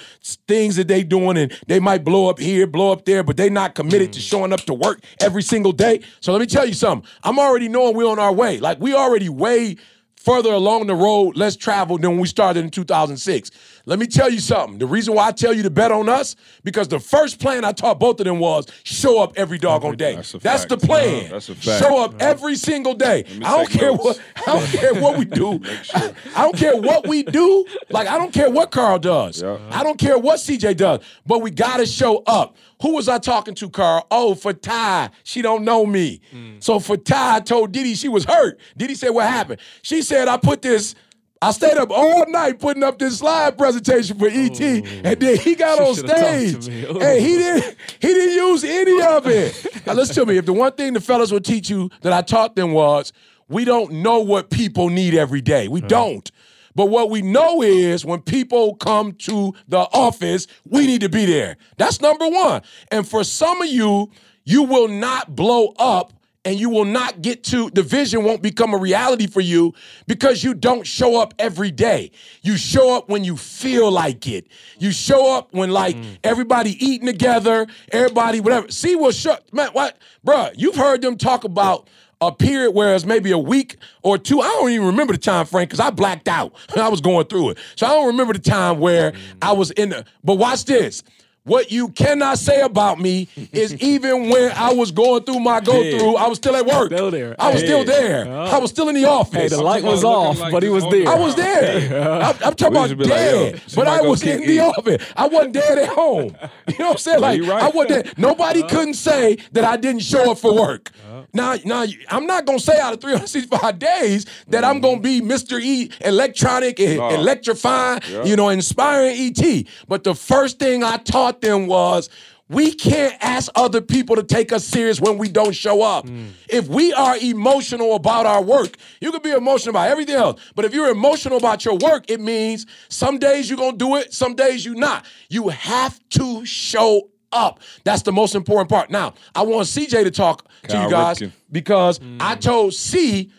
things that they doing and they might blow up here, blow up there, but they not committed to mm. showing up to work every single day. So let me tell you something. I'm already knowing we're on our way. Like we already way further along the road, less traveled than when we started in 2006. Let me tell you something. The reason why I tell you to bet on us, because the first plan I taught both of them was show up every doggone day. That's That's the plan. Yeah, that's. Show up every single day. I don't care notes. what I don't care what we do. I don't care what we do. Like I don't care what Karl does. Yeah. I don't care what CJ does. But we gotta show up. Who was I talking to, Karl? Oh, for Ty. She don't know me. So for Ty, I told Diddy she was hurt. Diddy said, what happened? She said, I put this, I stayed up all night putting up this slide presentation for ET, and then he got on should've talked to stage. And he didn't he didn't use any of it. Now listen to me. If the one thing the fellas will teach you that I taught them was we don't know what people need every day. We don't. But what we know is when people come to the office, we need to be there. That's number one. And for some of you, you will not blow up and you will not get to the vision won't become a reality for you because you don't show up every day. You show up when you feel like it. You show up when like mm. everybody eating together, everybody whatever. See what shut man what bruh, you've heard them talk about a period where it's maybe a week or two. I don't even remember the time frame because I blacked out. I was going through it. So I don't remember the time where mm. I was in the but watch this. What you cannot say about me is even when I was going through my go through, I was still at work. Still there. I was still Hey. there. Uh-huh. I was still in the office. Hey, the light was off, like but he was there. I was there. I'm, I'm talking We about should be like, yo, dead, but I was kick in the E. office. I wasn't dead at home. You know what I'm saying? Like right. I wasn't dead. Nobody uh-huh. couldn't say that I didn't show up for work. Uh-huh. Now, now I'm not gonna say out of 365 days that I'm gonna be Mr. E, electronic, and No. electrifying, Yeah. you know, inspiring ET. But the first thing I taught them was. We can't ask other people to take us serious when we don't show up. Hmm. If we are emotional about our work, you can be emotional about everything else. But if you're emotional about your work, it means some days you're gonna do it, some days you're not. You have to show up. That's the most important part. Now, I want CJ to talk to you guys Ripken. because hmm. I told C,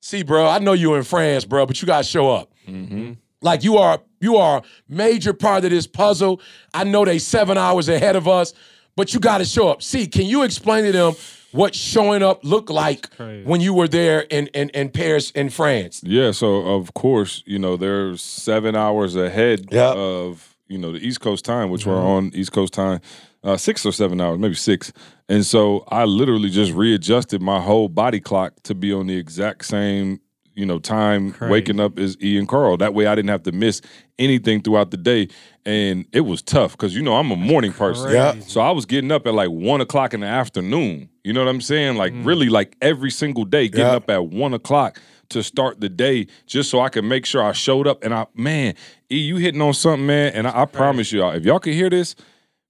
C, bro, I know you're in France, bro, but you gotta show up. Mm-hmm. Like you are, you are a major part of this puzzle. I know they seven hours ahead of us, but you got to show up. See, can you explain to them what showing up looked like when you were there in in, in Paris in France? Yeah, so of course, you know, they're seven hours ahead Yeah. of, you know, the East Coast time, which we're on East Coast time, uh, six or seven hours, maybe six. And so I literally just readjusted my whole body clock to be on the exact same, you know, time waking up is E and Karl. That way I didn't have to miss anything throughout the day. And it was tough because, you know, I'm a morning person. Yeah. So I was getting up at like one o'clock in the afternoon. You know what I'm saying? Like really like every single day, getting Yeah. up at one o'clock to start the day just so I could make sure I showed up. And I man, E, you hitting on something, man. And I, I promise y'all, if y'all can hear this,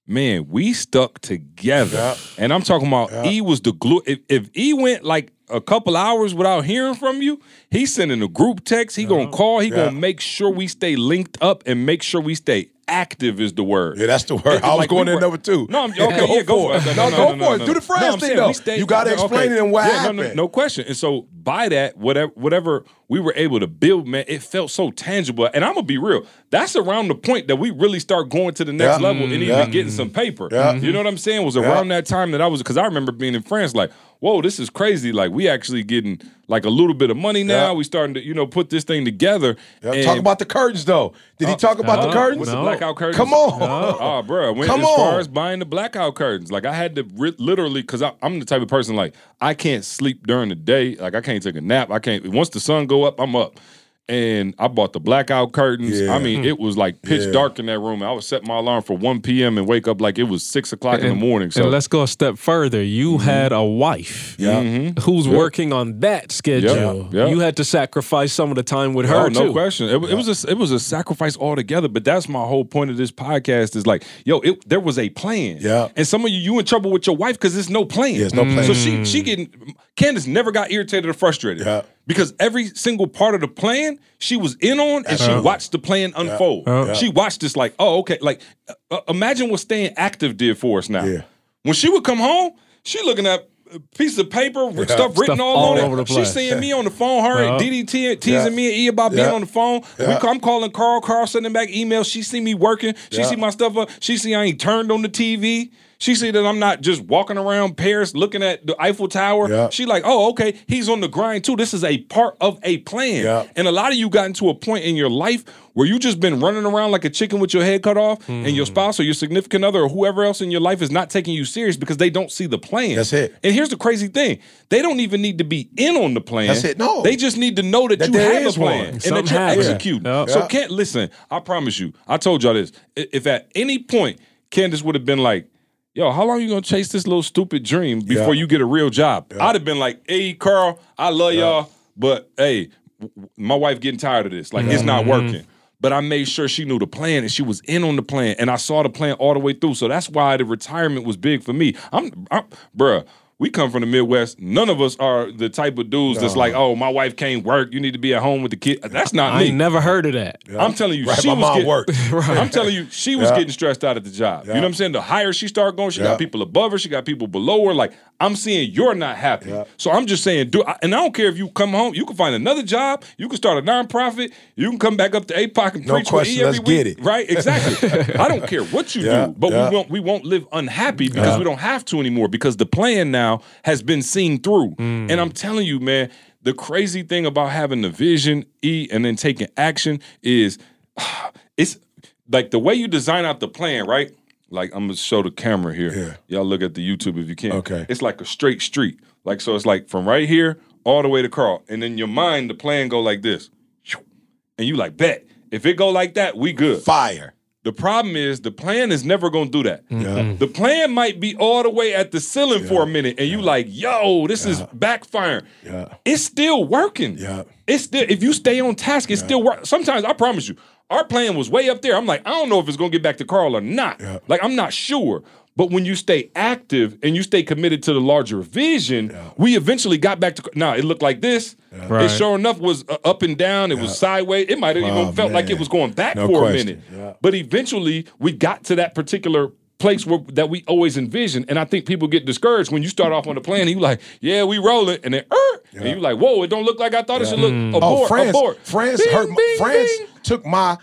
man, we stuck together. Yeah. And I'm talking about E was the glue. If, if E went like a couple hours without hearing from you, he's sending a group text. He gonna uh-huh. call. He Yeah. gonna make sure we stay linked up and make sure we stay active. Is the word. Yeah, that's the word. I was Like, going we were- number two. No, I'm, okay, yeah, go for it. No, go for it. Do the I'm thing though. we stayed- you got to explain okay. it and what Yeah, no, happened. No, no question. And so by that, whatever, whatever we were able to build, man, it felt so tangible. And I'm gonna be real. That's around the point that we really start going to the next Yeah. level and even Yeah. getting some paper. You know what I'm saying? Was around that time that I was because I remember being in France, like, whoa, this is crazy. Like we actually getting like a little bit of money now. Yeah. We starting to, you know, put this thing together. Yeah, And- talk about the curtains though. Did he uh, talk about the curtains? No. the blackout curtains? Come on. Oh, ah, bro. Went Come as far on. as buying the blackout curtains. Like, I had to ri- literally, because I'm the type of person, like, I can't sleep during the day. Like, I can't take a nap. I can't, once the sun go up, I'm up. And I bought the blackout curtains. Yeah. I mean, hmm. it was like pitch Yeah. dark in that room. I would set my alarm for 1 p.m. and wake up like it was 6 o'clock in the morning. So, and let's go a step further. You mm-hmm. had a wife Yeah. Mm-hmm. who's working on that schedule. Yeah. You had to sacrifice some of the time with her Oh, no too. question. It, wa- it was a it was a sacrifice altogether. But that's my whole point of this podcast is like, yo, it, there was a plan. Yeah. And some of you, you in trouble with your wife because there's no plan. Yeah, there's no mm. plan. So she she getting Candace never got irritated or frustrated. Yeah. Because every single part of the plan she was in on, and she watched the plan unfold. She watched this like, oh, okay. Like, uh, uh, imagine what staying active did for us now. Yeah. When she would come home, she looking at a piece of paper with stuff written Stuff all, all on over the it. She's seeing me on the phone, her Yeah. and DD te- teasing Yeah. me and E about being on the phone. We, I'm calling Karl, Karl sending back emails. She see me working. She Yeah. see my stuff up. She see I ain't turned on the TV. She see that I'm not just walking around Paris looking at the Eiffel Tower. Yeah. She like, oh, okay, he's on the grind too. This is a part of a plan. Yeah. And a lot of you got into a point in your life where you just been running around like a chicken with your head cut off, and Hmm. your spouse or your significant other or whoever else in your life is not taking you serious because they don't see the plan. That's it. And here's the crazy thing: they don't even need to be in on the plan. That's it. No. they just need to know that, That you have a is one. plan and that you're happened. executing. Yeah. So Yeah. can't listen. I promise you. I told y'all this. If at any point Candace would have been like. Yo, how long you gonna chase this little stupid dream before Yeah. you get a real job? I'd have been like, "Hey, Karl, I love y'all, but hey, w- w- my wife getting tired of this. Like, it's not mm-hmm. working." But I made sure she knew the plan and she was in on the plan, and I saw the plan all the way through. So that's why the retirement was big for me. I'm, I'm bruh. We come from the Midwest. None of us are the type of dudes that's like, "Oh, my wife can't work. You need to be at home with the kid." That's not I me. ain't never heard of that. I'm telling you, Right, she my was mom getting, worked. I'm telling you, she was Yeah. getting stressed out at the job. You know what I'm saying? The higher she started going, she Yeah. got people above her, she got people below her. Like I'm seeing you're not happy. Yeah. So I'm just saying, do and I don't care if you come home, you can find another job, you can start a nonprofit, you can come back up to APOC and No preach question, with E every let's week. get it. Right? Exactly. I don't care what you Yeah, do, but yeah. we won't we won't live unhappy because Yeah. we don't have to anymore because the plan now has been seen through. Mm. And I'm telling you, man, the crazy thing about having the vision, E, and then taking action is it's like the way you design out the plan, right? Like I'm gonna show the camera here. Yeah. Y'all look at the YouTube if you can. Okay. It's like a straight street. Like so, it's like from right here all the way to Karl, and then your mind, the plan go like this, and you like bet if it go like that, we good. Fire. The problem is the plan is never gonna do that. Yeah. Mm-hmm. The plan might be all the way at the ceiling for a minute, and you like, yo, this is backfiring. Yeah. It's still working. Yeah. It's still if you stay on task, it's still work. Sometimes I promise you, our plan was way up there. I'm like, I don't know if it's gonna get back to Karl or not. Yeah. Like I'm not sure. But when you stay active and you stay committed to the larger vision, we eventually got back to. Now it looked like this. Right. It sure enough was uh, up and down. It was sideways. It might have even Oh, felt like it was going back No for question. a minute. Yeah. But eventually, we got to that particular place where that we always envisioned. And I think people get discouraged when you start off on the plan. And you like, yeah, we rolling, and then, er, and you like, whoa, it don't look like I thought it should look. Abort, Oh, France, abort. France Bing, hurt. My, bing, France bing. took my.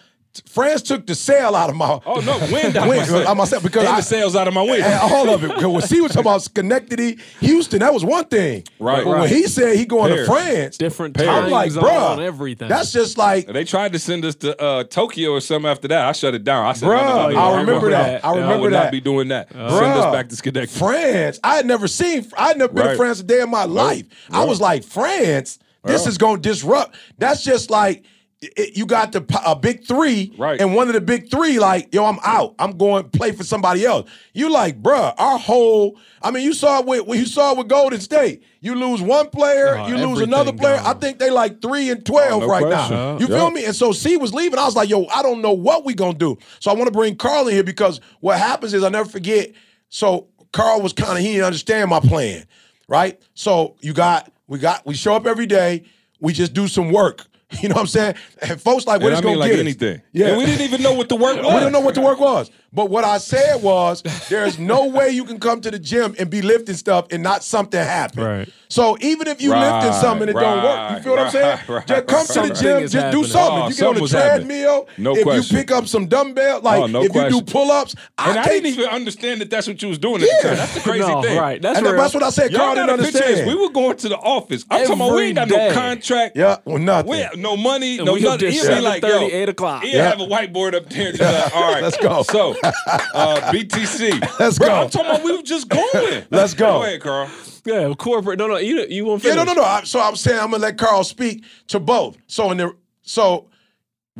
France took the sail out of my. Oh no, wind out Wind- my sail. out my sail, because and I- the sails out of my wind. All of it. Because when he was talking about Schenectady, Houston, that was one thing. Right. But when he said he going Paris. to France, Different Paris. I'm like, zone, bruh, everything. that's just like, They tried to send us to uh, Tokyo or something after that. I shut it down. I said, no, no, no, Bruh, no, I no, remember no, that. no. I I remember would that. not be doing that. Send us back to Schenectady. France. I had never seen. I had never been to France a day in my life. I was like, France. This is going to disrupt. That's just like it, you got the a big three, Right. And one of the big three, like, yo, I'm out. I'm going to play for somebody else. You like, bruh, our whole. I mean, you saw it with you saw it with Golden State. You lose one player, Oh, you lose another player. gone. I think they like three and twelve Oh, no right question. now. You feel me? And so C was leaving. I was like, yo, I don't know what we gonna do. So I want to bring Karl in here because what happens is I never forget. So Karl was kind of he didn't understand my plan, right? So you got we got we show up every day. We just do some work. You know what I'm saying? And folks like, what And is I mean gonna like get us? anything. Yeah, And we didn't even know what the work was. we didn't know what the work was. But what I said was, there's no way you can come to the gym and be lifting stuff and not something happen. Right. So even if you Right, lifting something and it don't work, you right, feel what I'm saying? right, right, just come to the gym, is just do something. Oh, if you get on something the treadmill, No if question. you pick up some dumbbell, like Oh, no if you do pull-ups, And I, didn't even understand that that's what you was doing at the Yeah. time. That's the crazy no, thing. right. That's and that's what I said. Y'all Karl didn't a picture of this. understand. We were going to the office. I'm talking about we ain't got no contract. yeah, well, nothing. We have no money, And no nothing. just He'll be like, 7:30, yo, 8 o'clock. He'll Yeah. have a whiteboard up there. Just like, all right, Let's go. So, uh, BTC. Let's Bro, go. I'm talking about we were just going. Let's go. Go ahead, Karl. yeah, corporate. No, no, you you won't Yeah, no, no, no. I- So I'm saying I'm gonna let Karl speak to both. So in the so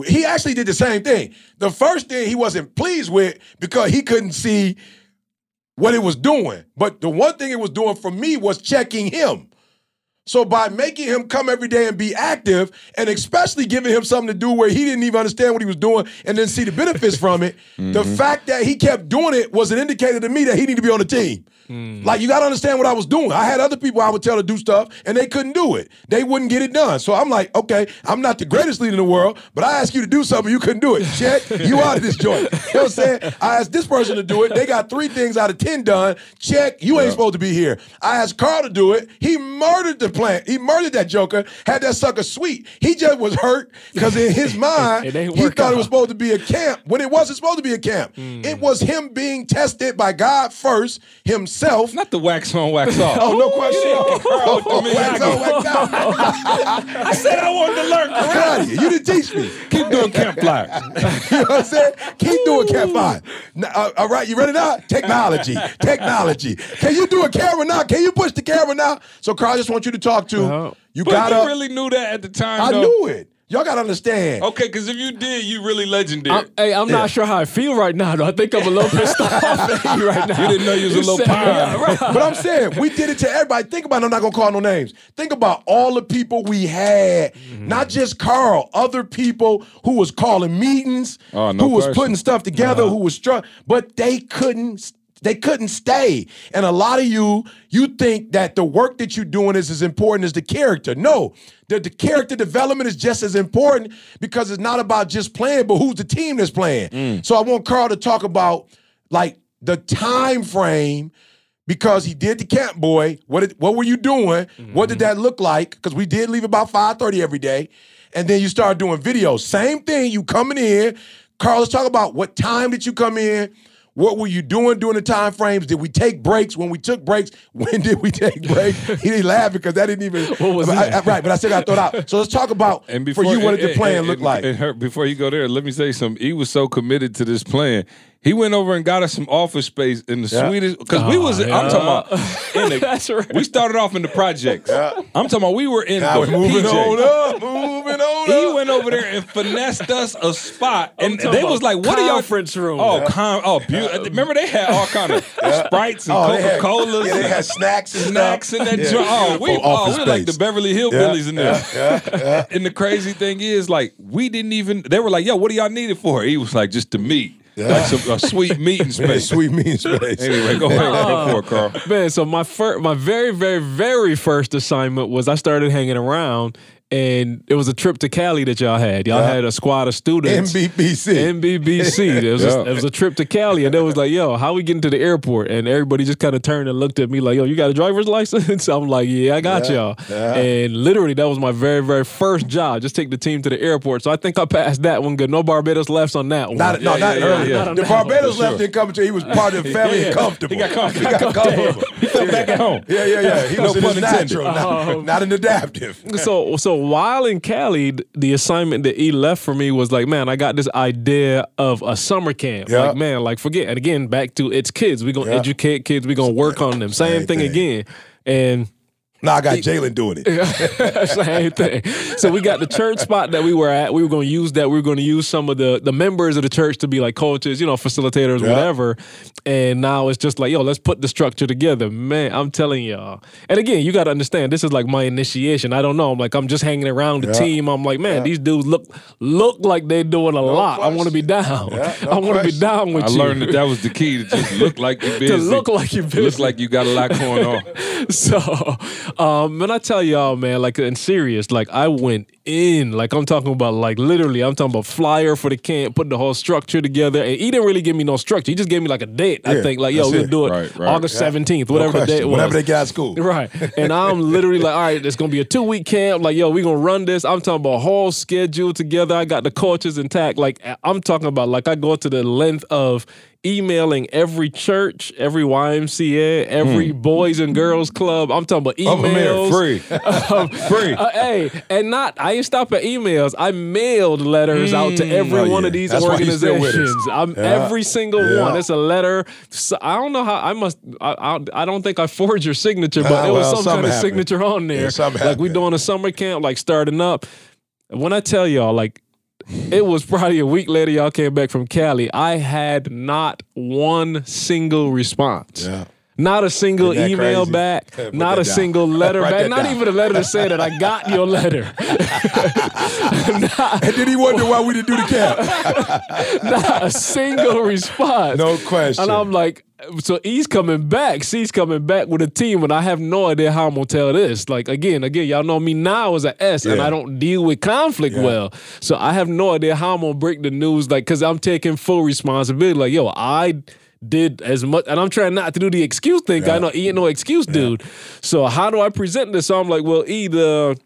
he actually did the same thing. The first thing he wasn't pleased with because he couldn't see what it was doing. But the one thing it was doing for me was checking him. So by making him come every day and be active, and especially giving him something to do where he didn't even understand what he was doing and then see the benefits from it, the mm-hmm. fact that he kept doing it was an indicator to me that he needed to be on the team. Mm. Like you gotta understand what I was doing. I had other people I would tell to do stuff and they couldn't do it. They wouldn't get it done. So I'm like, okay, I'm not the greatest leader in the world, but I asked you to do something, you couldn't do it. Check, you out of this joint. You know what I'm saying? I asked this person to do it. They got three things out of ten done. Check, you ain't supposed to be here. I asked Karl to do it. He murdered the plant. He murdered that joker, had that sucker sweet. He just was hurt because in his mind, he work thought it was supposed to be a camp when it wasn't supposed to be a camp. Mm. It was him being tested by God first, himself. Not the wax on, wax off. Oh, no question. Oh, Oh, I wax on, wax out. I said I wanted to learn. Get out of. You didn't teach me. Keep doing camp flyers. You know what I'm saying? Keep doing Cat 5. Now, uh, all right, you ready now? Technology. Technology. Can you do a camera now? Can you push the camera now? So, Carl, I just want you to talk to. Uh-huh. You But got you really knew that at the time, I though. knew it. Y'all got to understand. Okay, because if you did, you really legendary. I'm, hey, I'm Yeah. not sure how I feel right now. Though I think I'm a little pissed off at you right now. You didn't know you was a little said- pie. Yeah, right. But I'm saying we did it to everybody. Think about it. I'm not gonna call no names. Think about all the people we had, Mm-hmm. not just Karl, other people who was calling meetings, Oh, no who was question. putting stuff together, who was struck, but they couldn't. They couldn't stay. And a lot of you, you think that the work that you're doing is as important as the character. No, the, the character development is just as important because it's not about just playing, but who's the team that's playing. Mm. So I want Karl to talk about like the time frame because he did the camp boy. What did, what were you doing? What did that look like? Because we did leave about 5:30 every day. And then you started doing videos. Same thing, you coming in. Karl, let's talk about what time did you come in? What were you doing during the time frames? Did we take breaks? When we took breaks, when did we take breaks? he didn't laugh because that didn't even. What was I- that? I- right, but I still got it out. So let's talk about And for before you what did the plan look like? And her, before you go there, let me say something. He was so committed to this plan. He went over and got us some office space in the Yeah. sweetest because we was. I'm talking oh, about. In the, That's right. We started off in the projects. I'm talking about we were in Now the we're moving PJ. on up, moving on He went over there and finessed us a spot, and they was like, "What are y'all?" conference room. Oh, con- oh, beautiful. Remember they had all kind of sprites and Oh, Coca had- Colas, Yeah, they had snacks and snacks stuff. in that Yeah. joint. Oh, we, For oh, we were like the. Beverly Hillbillies Yeah, in there. yeah, yeah, yeah. And the crazy thing is, like, we didn't even. They were like, "Yo, what do y'all need it for?" He was like, "Just to meet, like some, a sweet meeting Man, space." sweet mean space. Anyway, go ahead, go for it, Karl. Man, so my first, my very, very, very first assignment was I started hanging around, and it was a trip to Cali that y'all had. Y'all Yeah. had a squad of students. MBBC. MBBC. It was, Yeah. a, it was a trip to Cali, and it was like, "Yo, how we getting to the airport?" And everybody just kind of turned and looked at me like, "Yo, you got a driver's license?" I'm like, "Yeah, I got Yeah, y'all." yeah. And literally, that was my very, very first job. Just take the team to the airport. So I think I passed that one good. No Barbados lefts on that one. Not, no, Yeah, not yeah, early. yeah, yeah. Not The Barbados left sure. didn't come until he was part of the family Yeah, and yeah. comfortable. He got comfortable. He got comfortable. He felt back at home. Yeah, yeah, yeah. He No was in pun his intended. natural, not, oh. not an adaptive. so so while in Cali, the assignment that he left for me was like, man, I got this idea of a summer camp. Yeah. Like, man, like forget. And again, back to it's kids. We gonna Yeah. educate kids. We gonna work on them. Same, Same thing, thing. again. And Now I got Jalen doing it. same thing. So we got the church spot that we were at. We were going to use that. We were going to use some of the the members of the church to be like coaches, you know, facilitators, Yeah. whatever. And now it's just like, yo, let's put the structure together, man. I'm telling y'all. And again, you got to understand, this is like my initiation. I don't know. I'm like, I'm just hanging around the Yeah. team. I'm like, man, these dudes look look like they're doing a lot. I want to be down. Yeah, no I want to be down with I you. I learned that that was the key to just look like you busy. to look like you're busy. Look like you got a lot going on. so um and I tell y'all, man, like in serious, like I went in, like I'm talking about like literally, I'm talking about flyer for the camp, put the whole structure together. And he didn't really give me no structure. He just gave me like a date. I think like, yo, we'll it. do it Right, right. August Yeah. 17th, No whatever the question. date was. Whenever they get out of school. Right. And I'm literally like, all right, it's gonna be a two week camp. Like, yo, we gonna run this. I'm talking about a whole schedule together. I got the coaches intact. Like, I'm talking about like I go to the length of emailing every church, every YMCA, every Boys and Girls Club. I'm talking about Over there, emails. free. free. Uh, hey, and not I ain't stop at emails. I mailed letters out to every Oh, one yeah. of these That's why he's still with us. organizations. I'm Yeah. every single Yeah. one. It's a letter. So, I don't know how I must. I, I, I don't think I forged your signature, but Ah, it was well, some kind something of signature on there. Like we happened. doing a summer camp, like starting up. When I tell y'all, like it was probably a week later, y'all came back from Cali. I had not one single response. Yeah. Not a single email crazy? back. Put not a down. single letter Write back. Not down. even a letter to say that I got your letter. And then he wondered why we didn't do the cap. not a single response. No question. And I'm like, so E's coming back. C's coming back with a team, and I have no idea how I'm gonna tell this. Like again, again, y'all know me now as an S, and I don't deal with conflict well. So I have no idea how I'm gonna break the news. Like, cause I'm taking full responsibility. Like, yo, I did as much, and I'm trying not to do the excuse thing. 'cause I know E ain't no excuse, dude. So how do I present this? So I'm like, well, E the.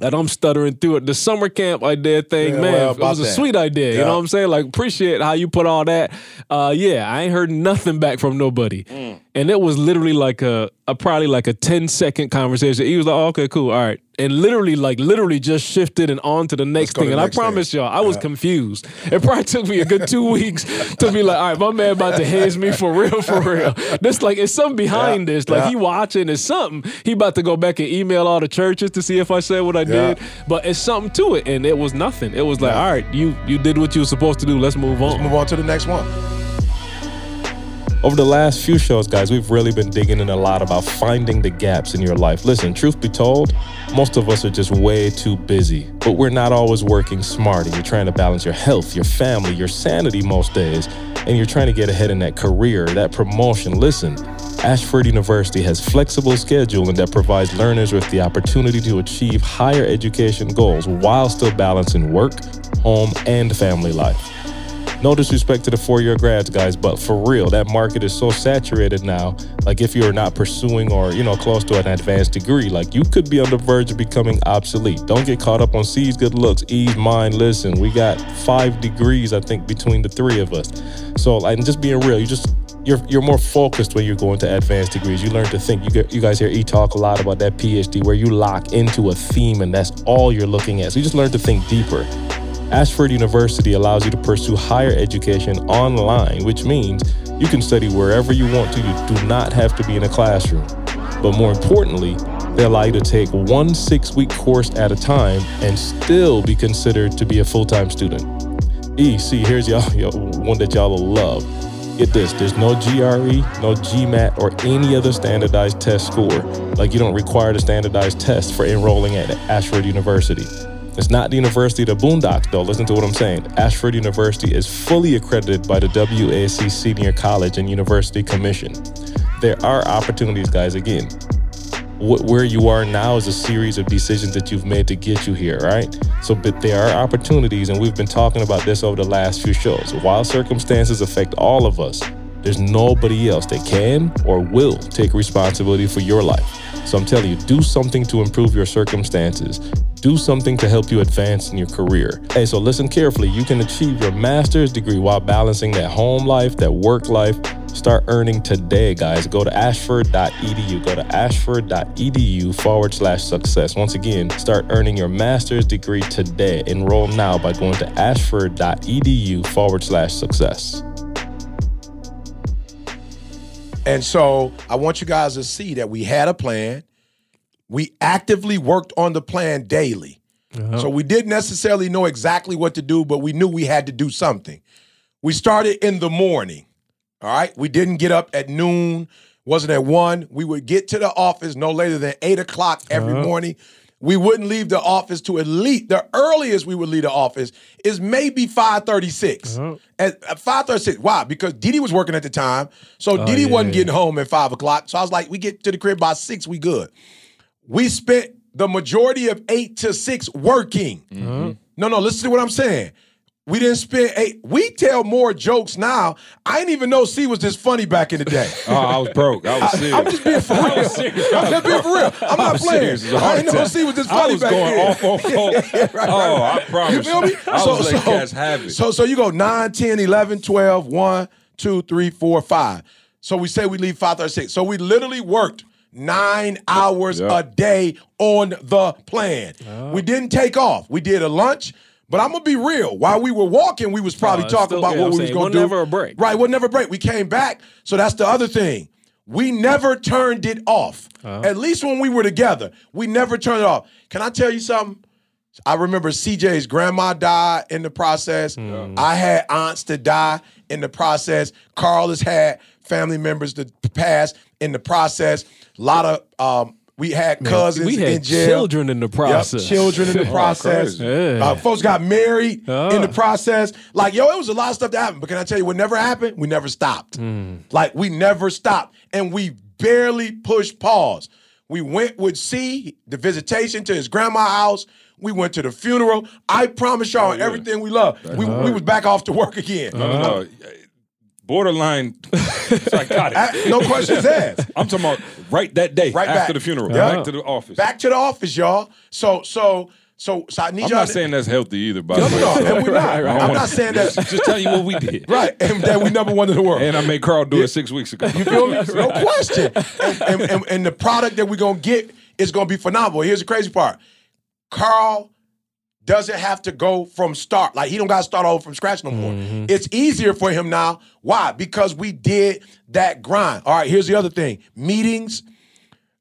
And I'm stuttering through it. The summer camp idea thing, Yeah, man, well, it was a that. sweet idea. You know what I'm saying? Like, appreciate how you put all that. Uh, yeah, I ain't heard nothing back from nobody. Mm. And it was literally like a, a probably like a 10 second conversation. He was like, oh, okay, cool, all right. And literally, like, literally just shifted and on to the next thing. the And I next thing. promise y'all, I was confused. It probably took me a good two weeks to be like, all right, my man about to haze me for real, for real. This, like, it's something behind Yeah, this. Like, yeah. he watching, it's something. He about to go back and email all the churches to see if I said what I Yeah. did. But it's something to it. And it was nothing. It was like, Yeah. all right, you you did what you were supposed to do. Let's move on. Let's move on to the next one. Over the last few shows, guys, we've really been digging in a lot about finding the gaps in your life. Listen, truth be told, most of us are just way too busy, but we're not always working smart. And you're trying to balance your health, your family, your sanity most days, and you're trying to get ahead in that career, that promotion. Listen, Ashford University has flexible scheduling that provides learners with the opportunity to achieve higher education goals while still balancing work, home, and family life. No disrespect to the four year grads, guys, but for real, that market is so saturated now. Like, if you're not pursuing or, you know, close to an advanced degree, like, you could be on the verge of becoming obsolete. Don't get caught up on C's good looks, E's mine. Listen, we got five degrees, I think, between the three of us. So, like, just being real, you just, you're, you're more focused when you're going to advanced degrees. You learn to think. You get, you guys hear E talk a lot about that PhD where you lock into a theme and that's all you're looking at. So you just learn to think deeper. Ashford University allows you to pursue higher education online, which means you can study wherever you want to. You do not have to be in a classroom. But more importantly, they allow you to take one six week course at a time and still be considered to be a full time student. E, see, here's y'all, y'all one that y'all will love. Get this, there's no GRE, no GMAT, or any other standardized test score. Like you don't require the standardized test for enrolling at Ashford University. It's not the University of the Boondocks, though. Listen to what I'm saying. Ashford University is fully accredited by the WASC Senior College and University Commission. There are opportunities, guys, again. Wh- where you are now is a series of decisions that you've made to get you here, right? So, but there are opportunities, and we've been talking about this over the last few shows. While circumstances affect all of us, there's nobody else that can or will take responsibility for your life. So I'm telling you, do something to improve your circumstances. Do something to help you advance in your career. Hey, so listen carefully. You can achieve your master's degree while balancing that home life, that work life. Start earning today, guys. Go to ashford.edu. Go to ashford.edu forward slash success. Once again, start earning your master's degree today. Enroll now by going to ashford.edu forward slash success. And so I want you guys to see that we had a plan. We actively worked on the plan daily. Uh-huh. So we didn't necessarily know exactly what to do, but we knew we had to do something. We started in the morning. All right. We didn't get up at noon, wasn't at one. We would get to the office no later than eight o'clock every uh-huh. morning. We wouldn't leave the office to at least the earliest we would leave the office is maybe 536. Uh-huh. At, at 536. Why? Because Didi was working at the time. So oh, Didi wasn't getting home at five o'clock. So I was like, we get to the crib by six, we good. We spent the majority of eight to six working. Mm-hmm. No, no, listen to what I'm saying. We didn't spend eight. We tell more jokes now. I didn't even know C was this funny back in the day. Oh, I was broke. I was serious. I'm just being for real. I'm just being for real. I'm not playing. serious. It was a I heart didn't know attack. C was this funny. I funny was back going then. off on folk. oh, I promise. You feel me? I was letting cats have it. So, so you go 9, 10, 11, 12, 1, 2, 3, 4, 5. So we say we leave 536. So we literally worked nine hours Yeah. a day on the plan. We didn't take off. We did a lunch. But I'm gonna be real. While we were walking, we was probably Uh, talking still- about yeah, what I'm we was gonna wasn't do. never a break. Right, wasn't never break. We came back. So that's the other thing. We never turned it off. Uh-huh. At least when we were together, we never turned it off. Can I tell you something? I remember CJ's grandma died in the process. Hmm. I had aunts to die in the process. Karl has had family members to pass in the process. A lot of um, we had cousins we had in jail. children in the Yep, process. children in the process. crazy. Yeah. Uh, folks got married Oh. in the process. Like, yo, it was a lot of stuff that happened. But can I tell you what never happened? We never stopped. Hmm. Like, we never stopped. And we barely pushed pause. We went with C, the visitation to his grandma's house. We went to the funeral. I promise y'all, everything we love. We, we was back off to work again. No, no, no. Borderline psychotic. Uh, no questions asked. I'm talking about right that day Right after back. the funeral, Yeah. back to the office. Back to the office, y'all. So, so, so, so I need I'm y'all I'm not to- saying that's healthy either, by No, the way. no, no, and we're not. Right, right. I'm not saying that. Just tell you what we did. Right, and that we number one in the world. And I made Karl do it six weeks ago. You feel me? No question. And, and, and, and the product that we're gonna get is gonna be phenomenal. Here's the crazy part: Karl doesn't have to go from start. Like he don't gotta start over from scratch no more. It's easier for him now. Why? Because we did that grind. All right. Here's the other thing: meetings.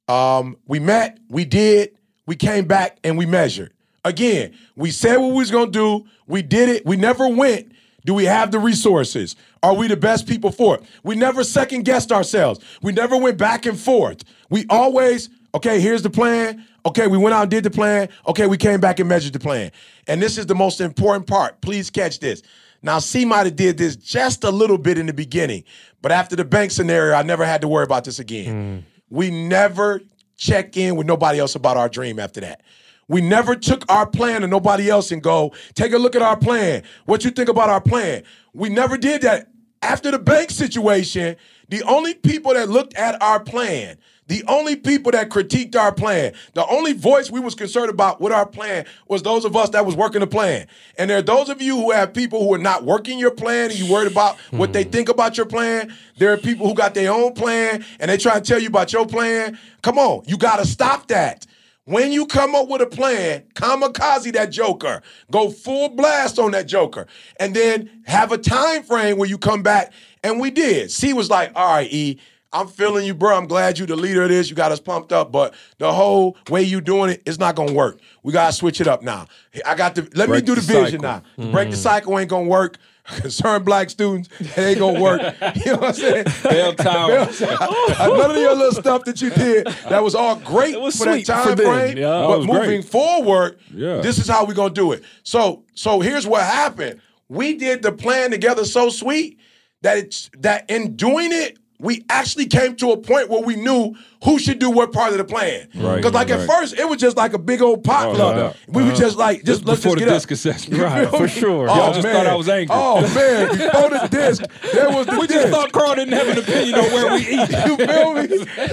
Um, we met, we did, we came back, and we measured. Again, we said what we was gonna do. We did it. We never went. Do we have the resources? Are we the best people for it? We never second guessed ourselves. We never went back and forth. We always, okay, here's the plan. Okay, we went out and did the plan. Okay, we came back and measured the plan. And this is the most important part. Please catch this. Now, C might have did this just a little bit in the beginning, but after the bank scenario, I never had to worry about this again. Mm. We never check in with nobody else about our dream after that. We never took our plan to nobody else and go, take a look at our plan. What you think about our plan? We never did that. After the bank situation, the only people that looked at our plan, the only people that critiqued our plan, the only voice we was concerned about with our plan was those of us that was working the plan. And there are those of you who have people who are not working your plan and you worried about what they hmm. think about your plan. There are people who got their own plan and they try to tell you about your plan. Come on, you got to stop that. When you come up with a plan, kamikaze that joker, go full blast on that joker, and then have a time frame where you come back. And we did. C was like, all right, E, I'm feeling you, bro. I'm glad you the leader of this. You got us pumped up, but the whole way you doing it, it's not gonna work. We gotta switch it up now. I got the let Break me do the, the vision now. Mm-hmm. Break the cycle ain't gonna work. Concerned black students, it ain't gonna work. You know what I'm saying? Bell Tower. None of your little stuff that you did that was all great was for that time for frame. yeah. But moving great. forward, Yeah. this is how we're gonna do it. So, so here's what happened. We did the plan together so sweet that it's that in doing it, we actually came to a point where we knew who should do what part of the plan. Right, Because like at first it was just like a big old potluck. Oh, no doubt. we were uh-huh. just like, just let's Before just the get disc assessment. Right, for sure. Oh, Y'all just man. thought I was angry. Oh man, before the disc, there was the We disc. just thought Carl didn't have an opinion on where we eat. You feel me?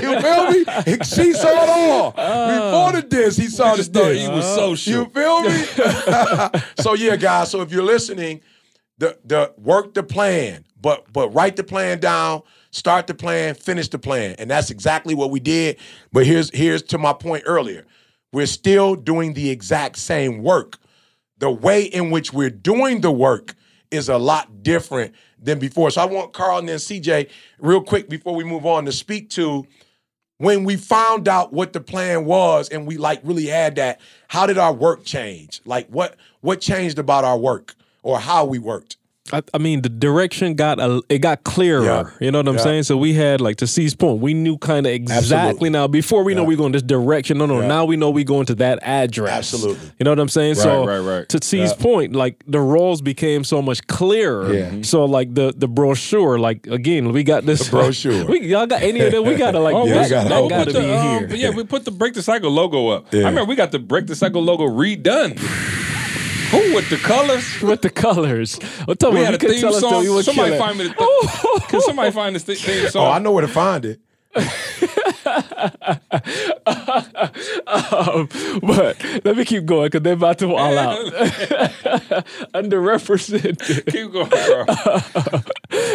You feel me? She saw it all. Before the disc, he saw the disc. he was social. You feel me? so yeah, guys. So if you're listening, the the work the plan, but but write the plan down, start the plan, finish the plan, and that's exactly what we did. But here's here's to my point earlier. We're still doing the exact same work. The way in which we're doing the work is a lot different than before. So I want Karl and then CJ real quick before we move on to speak to when we found out what the plan was and we like really had that how did our work change like what what changed about our work or how we worked I, I mean, the direction got a, it got clearer. Yeah. You know what I'm Yeah. saying? So we had like to C's point, we knew kind of exactly Absolutely. now. Before we know Yeah. we going this direction, no, no. Yeah. Now we know we going to that address. Absolutely. You know what I'm saying? so right, right. to C's point, like the roles became so much clearer. Yeah. So like the the brochure, like again, we got this The brochure. we y'all got any of them? We gotta like Oh, Yeah, that, we got that it. gotta put be the, um, here. yeah, we put the Break the Cycle logo up. Yeah. I remember we got the Break the Cycle logo redone. Who with the colors? with the colors. Oh, well, tell We me, had you a theme tell us though, song. Somebody find me the th- Can somebody find this theme oh, song? oh i know where to find it Um, but let me keep going because they're about to all out. Underrepresented. Keep going, bro.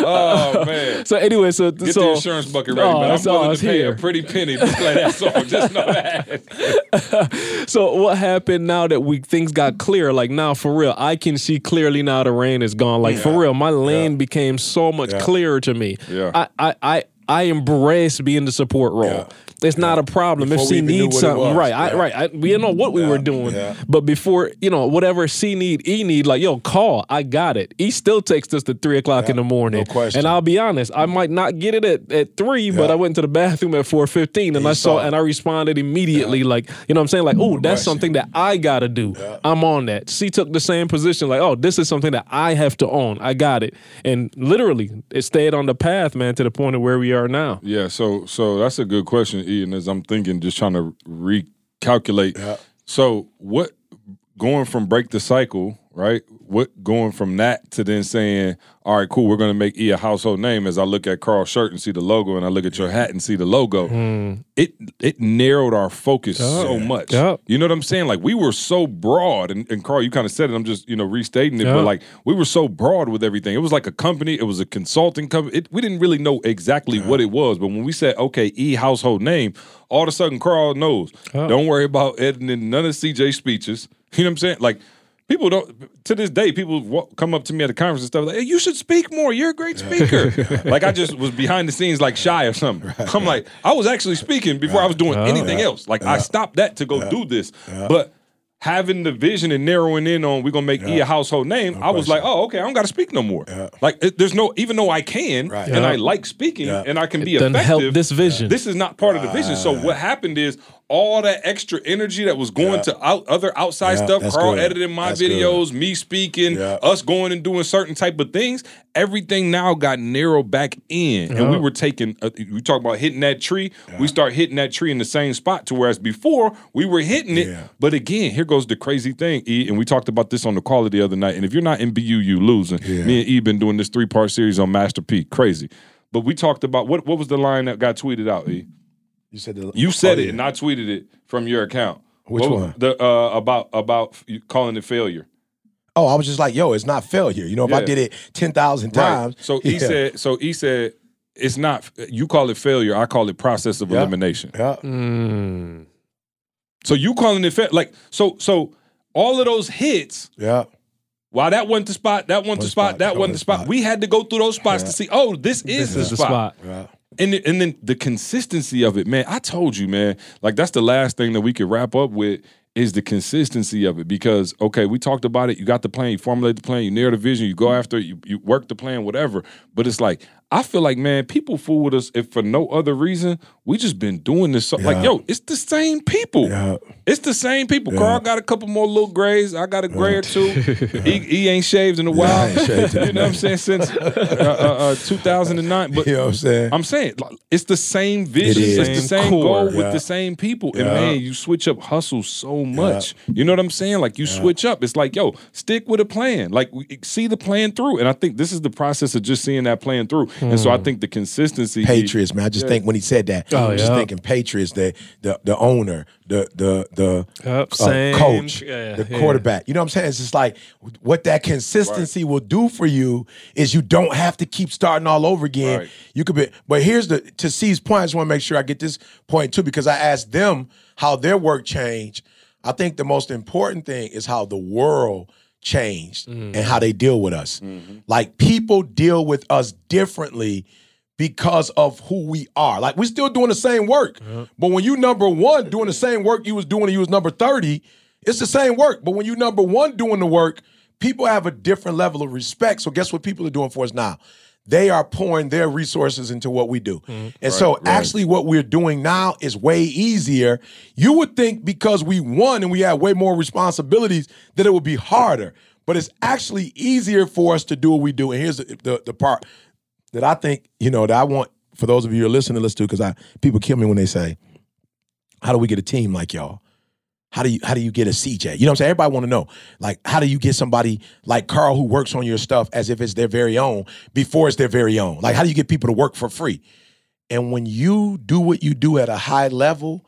oh man. So anyway, so Get so the insurance bucket ready, Oh, man. I'm willing to pay here. a pretty penny to play that song. Just know that. So what happened now that we things got clear? Like now, for real, I can see clearly now the rain is gone. Like for real, my lane became so much clearer to me. Yeah. I I I. I embrace being the support role. Yeah. It's not a problem Before if we C even knew needs something. Right, I, right. I, we didn't know what we were doing, but before you know whatever C need, E need, like yo, call. I got it. E still takes us to three o'clock in the morning, no question. and I'll be honest, I might not get it at, at three, but I went to the bathroom at four fifteen, and You I saw, it. and I responded immediately, like you know, what I'm saying, like, oh, that's something that I gotta do. I'm on that. C took the same position, like, oh, this is something that I have to own. I got it, and literally, it stayed on the path, man, to the point of where we are now. Yeah, so so that's a good question, Ian. As I'm thinking, just trying to recalculate. Yeah. So what going from break the cycle, right? What going from that to then saying, all right, cool, we're gonna make E a household name as I look at Karl's shirt and see the logo and I look at your hat and see the logo. Hmm. It it narrowed our focus so much. Yep. You know what I'm saying? Like we were so broad, and, and Karl, you kind of said it. I'm just you know restating it, Yeah. but like we were so broad with everything. It was like a company. It was a consulting company. It, we didn't really know exactly what it was, but when we said okay, E household name, all of a sudden Karl knows. Don't worry about editing none of CJ speeches. You know what I'm saying? Like. People don't to this day. People wa- come up to me at a conference and stuff like, "Hey, you should speak more. You're a great speaker." like I just was behind the scenes, like shy or something. I'm like, I was actually speaking before I was doing oh. anything else. Like I stopped that to go do this, but having the vision and narrowing in on we're gonna make E a household name, I was like, oh, okay, I don't got to speak no more. Like it, there's no, even though I can Right. and Yeah. I like speaking Yeah. and I can be effective. help this vision. This is not part of the vision. So what happened is all that extra energy that was going to out, other outside Yeah, stuff, that's Karl good. editing my That's good. videos, me speaking, Yeah. us going and doing certain type of things. Everything now got narrowed back in, and we were taking. Uh, we talk about hitting that tree. We start hitting that tree in the same spot. To whereas before we were hitting it, Yeah. but again, here goes the crazy thing, E. And we talked about this on the call the other night. And if you're not in BU, you losing. Yeah. Me and E been doing this three part series on Master P. Crazy. But we talked about what what was the line that got tweeted out, E? You said the, You said Oh, it, yeah. and I tweeted it from your account. Which What- one? The uh, about about you calling it failure. Oh, I was just like, yo, it's not failure. You know, if I did it ten thousand times. So he yeah. said. So he said it's not. You call it failure. I call it process of Yeah. elimination. Yeah. Mm. So you calling it fa- like so so all of those hits. Yeah. While that wasn't the spot, that wasn't the One spot, spot, that that wasn't the spot. spot. We had to go through those spots to see. Oh, this is This the, is the spot. spot. Yeah. And and then the consistency of it, man. I told you, man. Like that's the last thing that we could wrap up with is the consistency of it. Because okay, we talked about it. You got the plan, you formulate the plan, you narrow the vision, you go after it, you, you work the plan, whatever. But it's like I feel like, man, people fool with us if for no other reason. We just been doing this. So, Like, yo, it's the same people. Yeah. It's the same people. Karl got a couple more little grays. I got a gray or two. he, he ain't shaved in a while. I ain't shaved in a you know what I'm saying? Since uh, uh, uh, 2009. But You know what I'm saying? I'm saying like, it's the same vision, It is. it's the Same same core. goal with the same people. And man, you switch up hustle so much. You know what I'm saying? Like you switch up. It's like, yo, stick with a plan. Like see the plan through. And I think this is the process of just seeing that plan through. And so I think the consistency. Patriots, man. I just think when he said that, Oh, I'm just yeah. thinking Patriots, the the the owner, the the the Yep, uh, coach, Yeah, the yeah. quarterback. You know what I'm saying? It's just like what that consistency will do for you is you don't have to keep starting all over again. Right. You could be, but here's the to C's point. I just want to make sure I get this point too because I asked them how their work changed. I think the most important thing is how the world changed mm-hmm. and how they deal with us. Mm-hmm. Like people deal with us differently because of who we are. Like we're still doing the same work. But when you number one doing the same work you was doing when you was number 30, it's the same work. But when you number one doing the work, people have a different level of respect. So guess what people are doing for us now? They are pouring their resources into what we do. Mm-hmm. And so actually what we're doing now is way easier. You would think because we won and we have way more responsibilities that it would be harder. But it's actually easier for us to do what we do. And here's the, the, the part that I think, you know, that I want for those of you who are listening to listen to, because I people kill me when they say, How do we get a team like y'all? How do you how do you get a CJ? You know what I'm saying? Everybody want to know. Like, how do you get somebody like Karl who works on your stuff as if it's their very own before it's their very own? Like, how do you get people to work for free? And when you do what you do at a high level,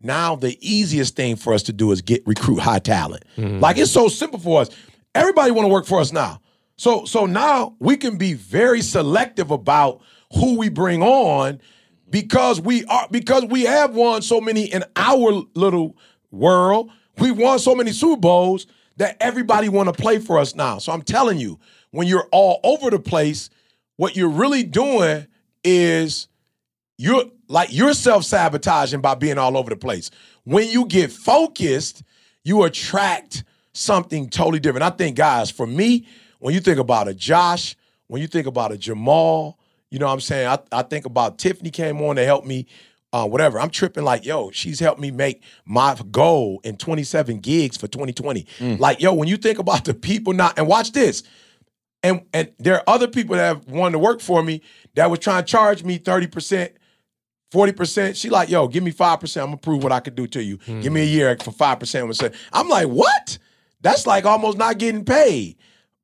now the easiest thing for us to do is get recruit high talent. Mm-hmm. Like it's so simple for us. Everybody want to work for us now. So so now we can be very selective about who we bring on because we are because we have won so many in our little world. We won so many Super Bowls that everybody want to play for us now. So I'm telling you, when you're all over the place, what you're really doing is you're like you're self-sabotaging by being all over the place. When you get focused, you attract something totally different. I think, guys, for me, when you think about a Josh, when you think about a Jamal, you know what I'm saying? I, I think about Tiffany came on to help me, uh, whatever. I'm tripping like, yo, she's helped me make my goal in 27 gigs for 2020. Like, yo, when you think about the people not, and watch this, and and there are other people that have wanted to work for me that was trying to charge me 30%, 40%. She like, yo, give me 5%. I'm gonna prove what I could do to you. Give me a year for 5%. I'm like, what? That's like almost not getting paid.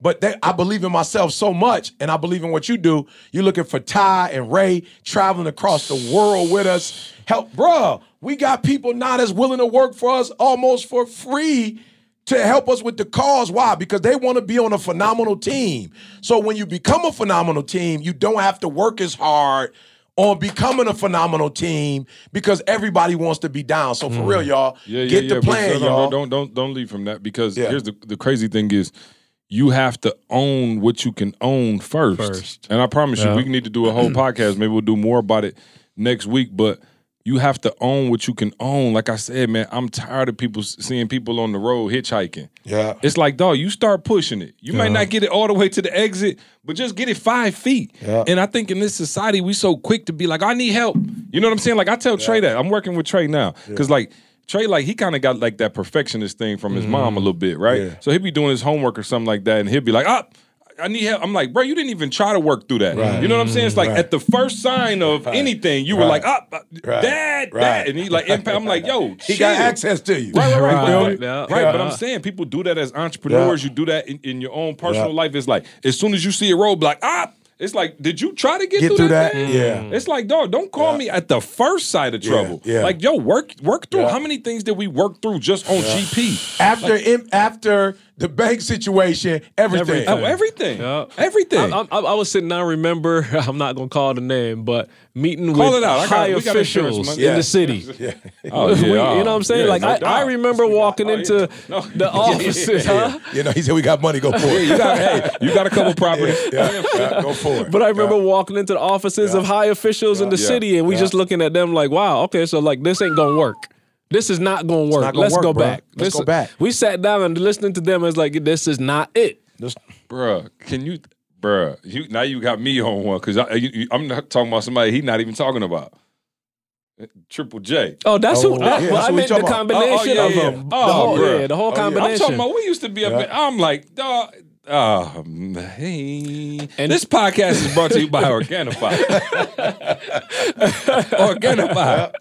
But they, I believe in myself so much, and I believe in what you do. You're looking for Ty and Ray traveling across the world with us. Help, bruh. We got people not as willing to work for us almost for free to help us with the cause. Why? Because they want to be on a phenomenal team. So when you become a phenomenal team, you don't have to work as hard on becoming a phenomenal team because everybody wants to be down. So for mm-hmm. real, y'all, Yeah, yeah, get the plan, no, no, y'all. Don't don't don't leave from that because here's the the crazy thing is you have to own what you can own first. First. And I promise Yeah. you, we need to do a whole podcast. Maybe we'll do more about it next week. But you have to own what you can own. Like I said, man, I'm tired of people seeing people on the road hitchhiking. Yeah. It's like, dog, you start pushing it. You might not get it all the way to the exit, but just get it five feet. Yeah. And I think in this society, we so quick to be like, I need help. You know what I'm saying? Like I tell Trey that. I'm working with Trey now. Cause like Trey, like he kind of got like that perfectionist thing from his mom a little bit, right? Yeah. So he'd be doing his homework or something like that, and he'd be like, ah. I need help. I'm like, bro, you didn't even try to work through that. You know what I'm saying? It's like Right. at the first sign of anything, you were Right. like, ah, Right. dad, Right. dad. And he like, impact. I'm like, yo, He got access to you. Right, right, right. Right. But, Yeah. right, but I'm saying people do that as entrepreneurs. Yeah. You do that in, in your own personal Yeah. life. It's like as soon as you see a roadblock, ah, it's like, did you try to get, Get through, through that? that? Yeah. It's like, dog, don't call Yeah. me at the first sight of trouble. yeah. Like, yo, work work through. Yeah. How many things did we work through just on GP? After im- after the bank situation, everything. Oh, everything, Yeah. everything. I, I, I was sitting down. Remember, I'm not gonna call the name, but meeting Call with it out. High got officials in Yeah. the city. Yeah. oh, We- yeah, you know what I'm saying? yeah, like no I, I remember walking Oh, yeah. into No. the offices, huh? You know, he said we got money. Go for it. you got, hey, you got a couple properties. Yeah, yeah, go for it. But I remember walking into the offices of high officials in the Yeah. city, and we Yeah. just looking at them like, "Wow, okay, so like this ain't gonna work. This is not gonna work. gonna Let's work, go bro. back. Let's This- go back." We sat down and listening to them as like, this is not it. Bruh, can you, bruh, you now you got me on one because I, you, you- I'm not talking about somebody he's not even talking about. Triple J. Oh, that's Oh, who. yeah, that, that's I what meant the talking about. combination Oh, oh, yeah, of yeah. them. Oh, the whole, bruh. yeah, the whole Oh, yeah. I'm I'm talking about we used to be up. Yeah. in- I'm like, dog. Uh, hey, And- this podcast is brought to you by Organifi. Organifi.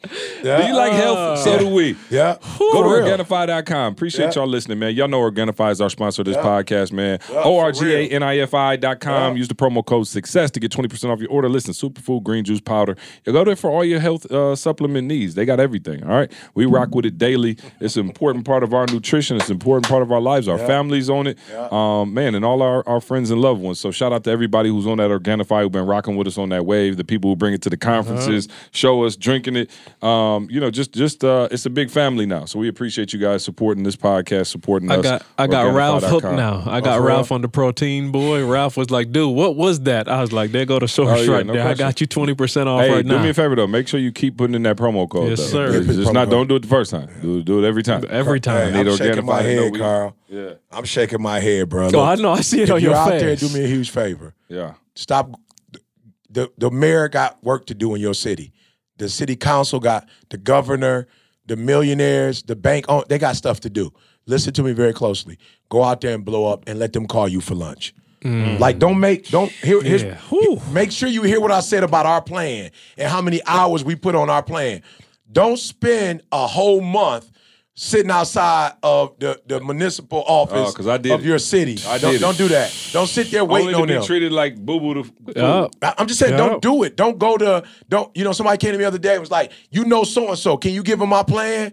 Do you like health? So do we. yeah. Go For to real. Organifi.com. Appreciate Yeah. y'all listening, man. Y'all know Organifi is our sponsor of this Yeah. podcast, man. Yeah, O for R G A N I F I.com. Yeah. Use the promo code success to get 20% off your order. Listen, superfood, green juice powder. You go there for all your health uh, supplement needs. They got everything. All right. We rock with it daily. It's an important part of our nutrition. It's an important part of our lives. Our families own it. Um, man, and all our, our friends and loved ones. So shout out to everybody who's on that Organifi, who've been rocking with us on that wave, the people who bring it to the conferences, show us, drinking it. Um, you know, just just uh, it's a big family now. So we appreciate you guys supporting this podcast, supporting I us. got I got Ralph hooked now. I got for Ralph on the protein boy. Ralph was like, "Dude, what was that?" I was like, "There go the source Oh, yeah, right no there. I got you twenty percent off Hey, right do now." Do me a favor though. Make sure you keep putting in that promo code. Yes, though. sir. It's just not. Don't do it the first time. Do, do it every time. Every time. Hey, I'm need shaking my Organifi to know head, we- Karl. Yeah. I'm shaking my head, bro. Oh, I know. I see it if on you're your out face. there, do me a huge favor. Yeah. Stop. The, the mayor got work to do in your city. The city council got the governor, the millionaires, the bank. own they got stuff to do. Listen to me very closely. Go out there and blow up and let them call you for lunch. Mm. Like, don't make don't hear. here's- Yeah. Whew. Make sure you hear what I said about our plan and how many hours we put on our plan. Don't spend a whole month sitting outside of the, the municipal office Oh, 'cause I did of it. your city. I don't, don't do that. Don't sit there waiting Only to on be them. treated like boo boo. Yeah. I- I'm just saying, Yeah. don't do it. Don't go to don't. You know, somebody came to me the other day. and was like, you know, so and so. Can you give them my plan?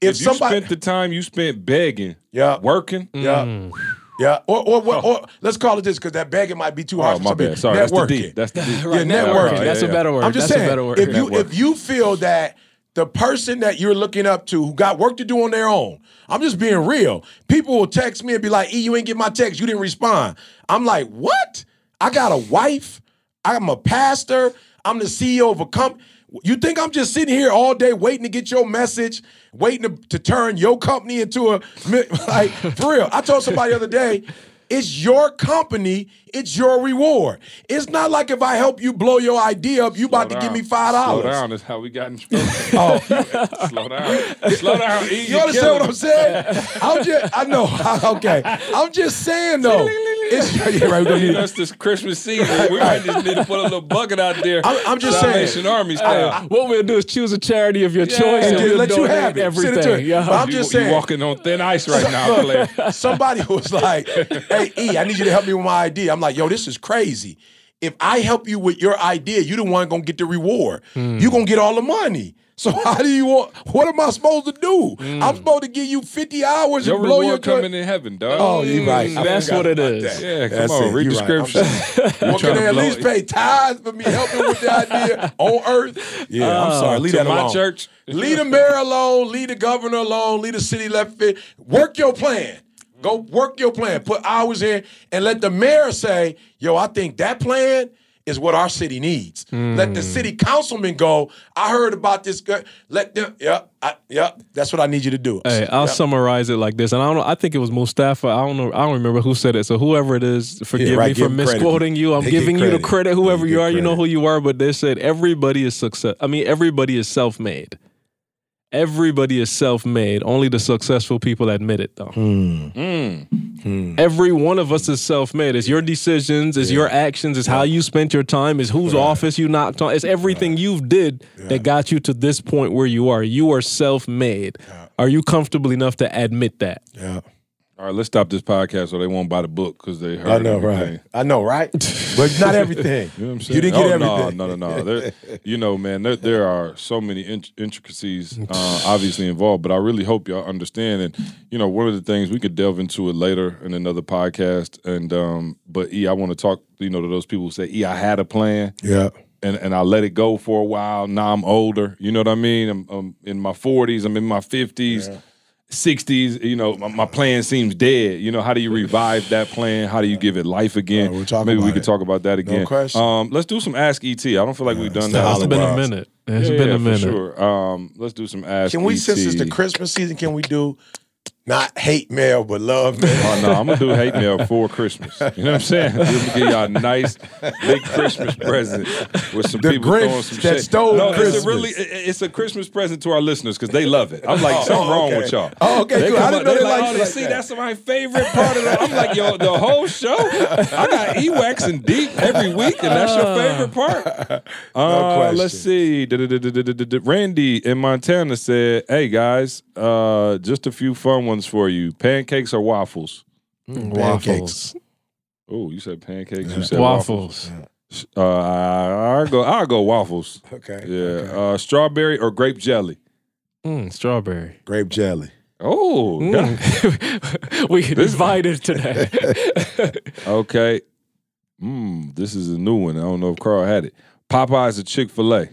If, If you somebody, spent the time you spent begging, Yeah. working, yeah, mm. yeah, or or, or, or let's call it this because that begging might be too Oh, hard. for my bad. Sorry, that's the Networking. D. That's the D. Yeah, networking. That's a better word. I'm just That's saying, a better word. if you Network. if you feel that the person that you're looking up to who got work to do on their own, I'm just being real. People will text me and be like, "E, you ain't get my text. You didn't respond." I'm like, "What? I got a wife. I'm a pastor. I'm the CEO of a company." You think I'm just sitting here all day waiting to get your message, waiting to, to turn your company into a like for real? I told somebody the other day, it's your company, it's your reward. It's not like if I help you blow your idea up, you about to give me down. five Slow dollars. down. That's how we got in trouble. Oh, Slow down. Slow down. E, you understand what I'm saying? I'm just, I know. Okay, I'm just saying though. It's yeah, right. we gonna need- That's this Christmas season. We might just need to put a little bucket out there. I'm- I'm just saying. Salvation Army style. what we'll do is choose a charity of your choice and, And we'll let you have it. To everything. it. Yeah. But I'm You- just you saying. walking on thin ice right now, player. Somebody was like, "Hey, E, I need you to help me with my idea." I'm like, "Yo, this is crazy. If I help you with your idea, you the one gonna get the reward. You hmm. gonna get all the money. So how do you want? What am I supposed to do? Hmm. I'm supposed to give you 50 hours Your and blow reward your coming in heaven, dog. Oh, you hmm. right. I That's what it is. that. Yeah, come That's on, it. read You the right. Scripture. Well, can they at least it. pay tithes for me helping with the idea on earth? Yeah, I'm oh, sorry. Leave to that my church. Leave the mayor alone. Leave the governor alone. Leave the city left fit. Work your plan. Go work your plan. Put hours in and let the mayor say, "Yo, I think that plan." Is what our city needs. Let the hmm. city councilman go. I heard about this. guy. Let them. Yep. I, yep. That's what I need you to do. Hey, I'll summarize it like this, and I don't know. I think it was Mustafa. I don't know. I don't remember who said it. So whoever it is, forgive right, me for him credit. misquoting you. I'm They giving you the credit. credit. Whoever you get are, you know who you are. But they said everybody is success. I mean, everybody is self-made. Everybody is self-made. Only the successful people admit it, though. Hmm. Hmm. Hmm. Every one of us is self-made. It's your decisions, it's your actions, it's how you spent your time, it's whose office you knocked on. It's everything you've did that got you to this point where you are. You are self-made. Are you comfortable enough to admit that? Yeah. All right, let's stop this podcast so they won't buy the book because they heard I know, everything. right? I know, right? but not everything. You know what I'm You didn't get oh, everything. No, no, no, no. There, you know, man, there, there are so many int- intricacies uh, obviously involved, but I really hope y'all understand. And, you know, one of the things we could delve into it later in another podcast. And, um, but E, I want to talk, you know, to those people who say, E, I had a plan Yeah. and, and I let it go for a while. Now I'm older. You know what I mean? I'm, I'm in my 40s, I'm in my 50s. 60s, you know, my, my plan seems dead. You know, how do you revive that plan? How do you give it life again? We'll Maybe we about could it. talk about that again. question. Um, let's do some Ask ET. I don't feel like we've done that. It's been a minute. It's Yeah, been yeah, a minute. For sure. Um, let's do some Ask Can we, ET. since it's the Christmas season, can we do not hate mail but love mail? Oh no, I'm gonna do hate mail for Christmas. You know what I'm saying? We're gonna give y'all a nice big Christmas present with some The people Grinch throwing some that shit. stole no, Christmas. it's a really it's a Christmas present to our listeners because they love it. I'm like, Oh, something oh, wrong with y'all. Oh, okay, They good. I come didn't up- know they they like, liked oh, it like see, that. that's my favorite part of it. I'm like, yo, the whole show. I got Ewax and Deep every week, and that's your favorite part. Uh, question. let's see. Randy in Montana said, "Hey guys, uh, just a few fun ones for you. Pancakes or waffles?" Waffles. Oh, you said pancakes. You said Waffles. waffles. Uh, I go. I'll go waffles. Okay. Yeah. Uh, strawberry or grape jelly. Mm, strawberry. Grape jelly. Oh. Mm. we divided today. Okay. Mm, this is a new one. I don't know if Karl had it. Popeyes or Chick Fil A.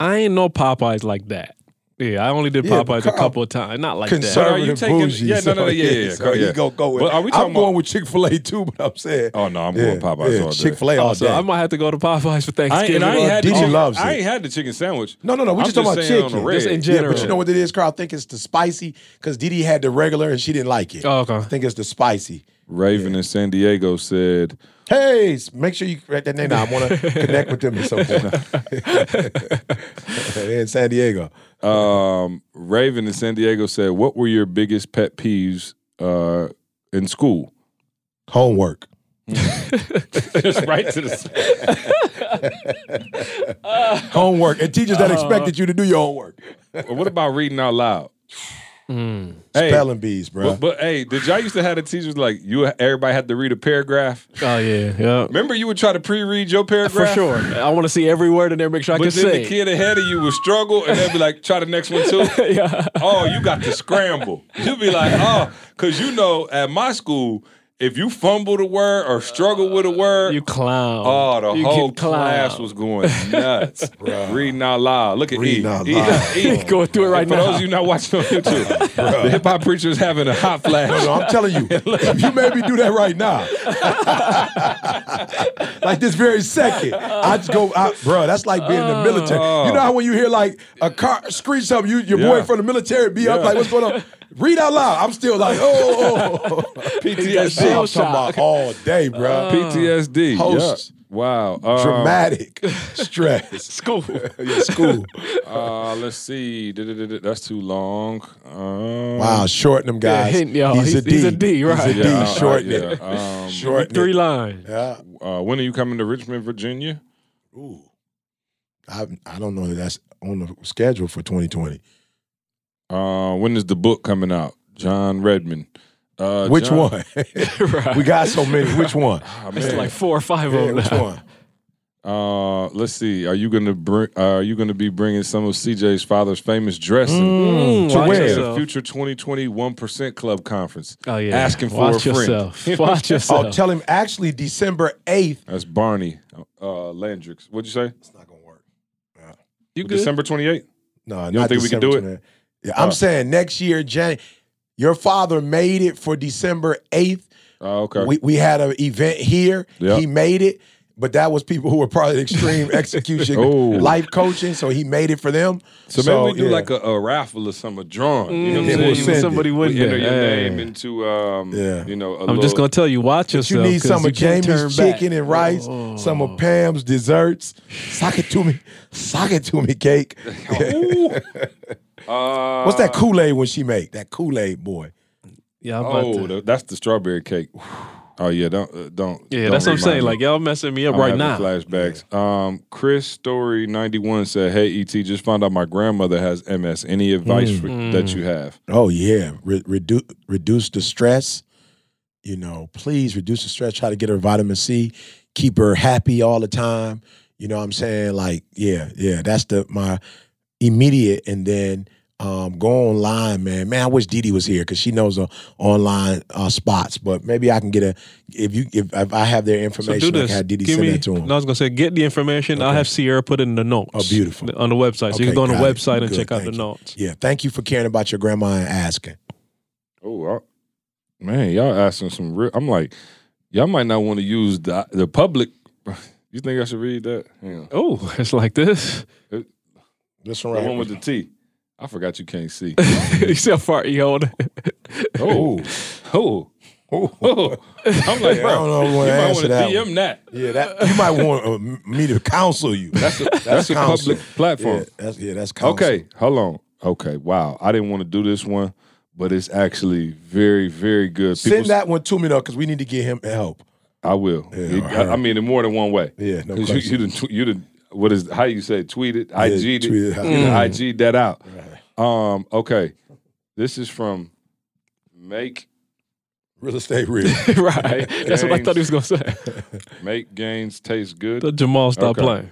I ain't no Popeyes like that. Yeah, I only did Yeah, but Popeyes a Karl- couple of times. Not like that. Conservative Are you taking- bougie. yeah, no, no, no, so, yeah, yeah, So yeah. you go go with. But are we talking I'm going about- with Chick Fil A too, but I'm saying. Oh no, I'm yeah, going Popeyes yeah, all day. Chick Fil A oh, all Oh, so day. I might have to go to Popeyes for I ain't, Thanksgiving. and I ain't had the DJ chicken, loves I it. ain't had the chicken sandwich. no, no, no. We're I'm just talking about saying on chicken. the Just red. in Yeah, general. but you know what it is, Karl? I think it's the spicy because Didi had the regular and she didn't like it. Oh, okay. I think it's the spicy. Raven in San Diego said, Hey, s- make sure you correct that name. Now, I want to connect with them at some point. They're in San Diego. Um, Raven in San Diego said, "What were your biggest pet peeves uh, in school?" Homework. Just right to the. Homework. And teachers that expected you to do your homework. what about reading out loud? Hey, Spelling bees, bro. But, but hey, did y'all used to have the teachers like you? Everybody had to read a paragraph. Oh yeah, yeah. Remember, you would try to pre-read your paragraph For sure. I want to see every word in there, make sure I But can then say. the kid ahead of you would struggle, and they'd be like, "Try the next one too." yeah. Oh, you got to scramble. You'd be like, "Oh," because you know, at my school, if you fumbled a word or struggle with a word, You clown. oh, the You whole class was going nuts. Reading out loud. Look at Reading E. out E- loud. E- Going through it right For now. For those of you not watching on YouTube, the hip hop preacher is having a hot flash. No, I'm telling you, you made me do that right now, like this very second, I just go, I, bro. That's like being in the military. You know how when you hear like a car screech something, you your boy from the military be up like, what's going on? Read out loud. I'm still like, oh, oh, oh. PTSD. I'm talking about all day, bro. PTSD. Hosts. Yeah. Wow. Um, Dramatic stress. School. yeah, school. Uh, let's see. That's too long. Um, Wow, shorten them guys. hint, yo, he's, a he's- D. he's a D, right. He's a D. Yeah, uh, shorten yeah. it. Um, Shorten Three it. lines. Yeah. uh, when are you coming to Richmond, Virginia? Ooh. I I don't know that that's on the schedule for 2020. Uh, when is the book coming out? John Redmond. Uh, Which John- one? right. we got so many. Which one? Ah, It's like four or five Yeah, of them. which now. one? Uh, let's see. Are you gonna bring? Uh, are you gonna be bringing some of CJ's father's famous dressing Mm, To where? the. Future 2020 One Percent Club Conference? Oh yeah. Asking for Watch a friend. Watch yourself. Oh, tell him actually December 8th. That's Barney uh, Landrix. What'd you say? It's not gonna work. you good? December 28th. No, I don't not think we can do December it? 29th. Yeah, I'm Oh. saying next year, Jan. Your father made it for December 8th. Oh, okay. We we had an event here. Yeah. He made it, but that was people who were part of extreme execution Oh. life coaching. So he made it for them. so, maybe we do yeah. like a, a raffle or something, a drawing. You know what I'm we'll saying? somebody win We enter there. your Hey. name into, um, Yeah. you know, a I'm just gonna tell you, watch us. You need some you of can't Jamie's back. chicken and rice, Oh. some of Pam's desserts. Sock it to me. Sock it to me, cake. Uh, What's that Kool-Aid when she make? That Kool-Aid boy. Yeah, I'm about Oh, to- the, that's the strawberry cake. Oh yeah, don't uh, don't. yeah, don't that's what I'm remind saying. me. Like y'all messing me up I'm right having now. Flashbacks. Um, Chris Story ninety one said, "Hey ET, just found out my grandmother has MS. Any advice for, that you have?" Oh yeah, Re- reduce reduce the stress. You know, please reduce the stress. Try to get her vitamin C. Keep her happy all the time. You know what I'm saying? Like, yeah, yeah. That's the my immediate. And then um, go online, man. Man, I wish Didi was here because she knows the online uh, spots. But maybe I can get a if you if, if I have their information. So information, do I this. can have Didi Give send me. that to him. No, I was gonna say, get the information. I'll have Sierra put it in the notes. Oh, beautiful. On the website, so you can Okay, go on the got it. website and Good, check out the thank you. notes. Yeah, thank you for caring about your grandma and asking. Oh I- man, y'all asking some real. I'm like, y'all might not want to use the the public. You think I should read that? Oh, it's like this. This one right one here. with the T. I forgot you can't see. you see how far he hold it? Oh, oh, oh! I'm like, I bro, don't know if I you wanna might want to that DM one. that. Yeah, that you might want uh, me to counsel you. That's a, That's a public platform. Yeah, that's yeah, that's counsel. Okay, hold on. Okay, wow. I didn't want to do this one, but it's actually very, very good. Send that one to me though, because we need to get him help. I will. Yeah, It- all I, I mean, in more than one way. Yeah, no 'Cause you, question. you didn't. You didn't. What is how you say? Tweet it. IG. tweet it. You done IG that out. Um. Okay. This is from Make Real estate real. right. That's what I thought he was gonna say. Make Gains Taste Good. Let Jamal stop Okay. playing.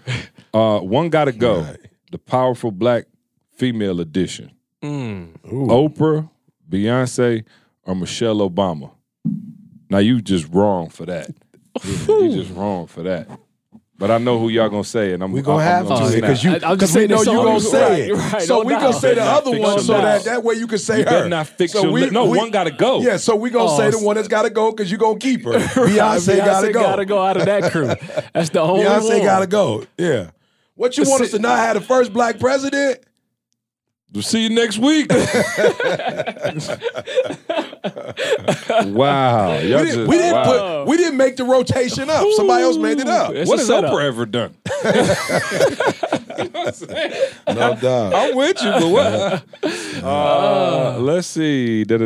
Uh, one gotta go. Right. The powerful black female edition. Mm. Oprah, Beyonce, or Michelle Obama. Now you just wrong for that. you just wrong for that. But I know who y'all gonna say, and I'm We gonna I'm, have I'm to gonna because snap. you because we know you song gonna is say right, it. right, so no we gonna say the other one so that that way you can say You her. not fix so we, lip. No, we- one gotta go. Yeah, so we gonna Oh, say the oh, one that's gotta go because you gonna keep her. Beyonce, gotta go. gotta go out of that crew. That's the only Beyonce one. gotta go. Yeah. What you want us to not have the first black president? We'll see you next week. wow. We, didn't, we, didn't wow. Put, we didn't make the rotation up. Somebody else made it up. What has Oprah ever done? you know no doubt. I'm with you, but what? Uh, let's see. How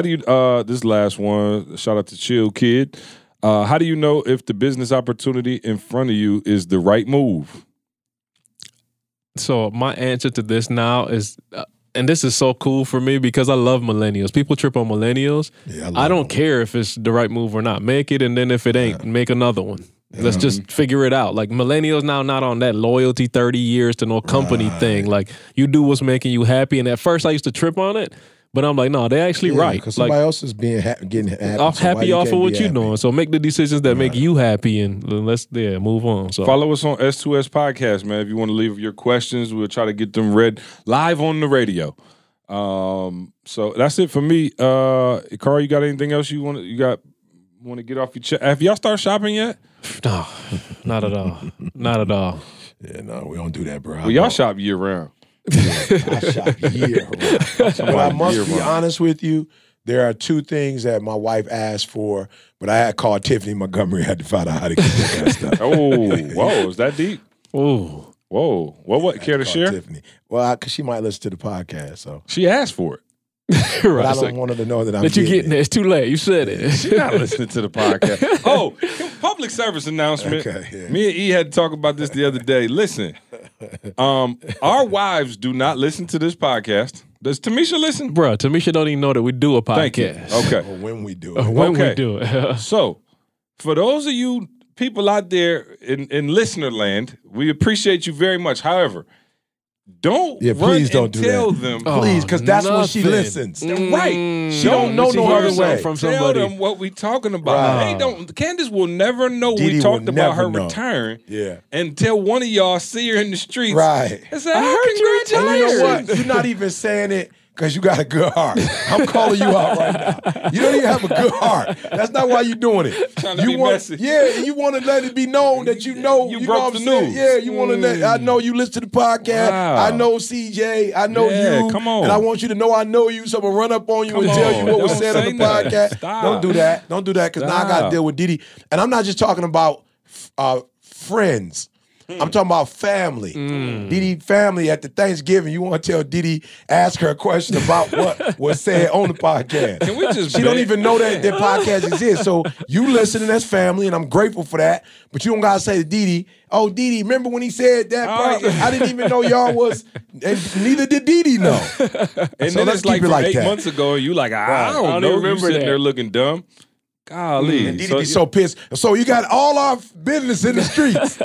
do you, uh, this last one, shout out to Chill Kid. Uh, how do you know if the business opportunity in front of you is the right move? So my answer to this now is, uh, and this is so cool for me because I love millennials. People trip on millennials. Yeah, I I, don't care if it's the right move or not. Make it, and then if it ain't, make another one. Let's just figure it out. Like millennials now, not on that loyalty thirty years to no company thing. Like you do what's making you happy. And at first, I used to trip on it, But I'm like, no, they're actually Yeah, right. Because Like somebody else is being ha- getting happy. off so happy off of what you're doing. So make the decisions that make you happy and let's yeah, move on. So Follow us on S2S Podcast, man. If you want to leave your questions, we'll try to get them read live on the radio. Um, so that's it for me. Uh, Karl, you got anything else you want? to You got want to get off your chest? Have y'all started shopping yet? no, not at all. Not at all. Yeah, no, we don't do that, bro. Well, y'all shop year round. I shop year round. But I must be honest with you. There are two things that my wife asked for, but I had called Tiffany Montgomery. I had to find out how to get that kind of stuff. Oh, whoa, is that deep? Oh, Whoa, what? What? Care to share? Tiffany. Well, because she might listen to the podcast, so She asked for it. but right. I so- don't want her to know that I'm that you getting getting there. It's too late. You said it. She's not listening to the podcast. Oh, public service announcement. Okay, yeah. Me and E had to talk about this the other day. Listen, um, our wives do not listen to this podcast. Does Tamisha listen? Bro, Tamisha don't even know that we do a podcast. Thank you. Okay. Or when we do it. When Okay. we do it. So, for those of you people out there in, in listener land, we appreciate you very much. However, don't Yeah, run please don't and do tell that. them Oh, Please, because that's when she nothing. listens. right. Mm. She don't know But you no other way. From Tell them what we talking about. Right. They don't. Candace will never know Didi we talked about her know. retiring Yeah. until one of y'all see her in the streets. Right. And say, oh, And you know what? You're not even saying it because you got a good heart. I'm calling you out right now. You don't even have a good heart. That's not why you're doing it. You want, messy. yeah, you want to let it be known that you know. You know broke what the news. Yeah, you want to let. I know you listen to the podcast. Wow. I know CJ. I know Yeah, you. come on. And I want you to know I know you. So I'm gonna run up on you Come and tell you what was Don't said on the nothing. podcast. Stop. Don't do that. Don't do that because now I got to deal with Didi. And I'm not just talking about uh, friends. Hmm. I'm talking about family. Didi family at the Thanksgiving. You want to tell Didi, ask her a question about what was said on the podcast. Can we just She don't even know that that podcast exists. So you listening as family, and I'm grateful for that. But you don't gotta say to Didi, "Oh, Didi, remember when he said that?" Oh, part? yeah. I didn't even know y'all was, and neither did Didi know. And So then let's it's like it like eight that. months ago, and you like, I, Right. don't, I don't know. even You remember sitting that. there looking dumb. Golly. And Didi So- be so pissed. So you got all our business in the streets.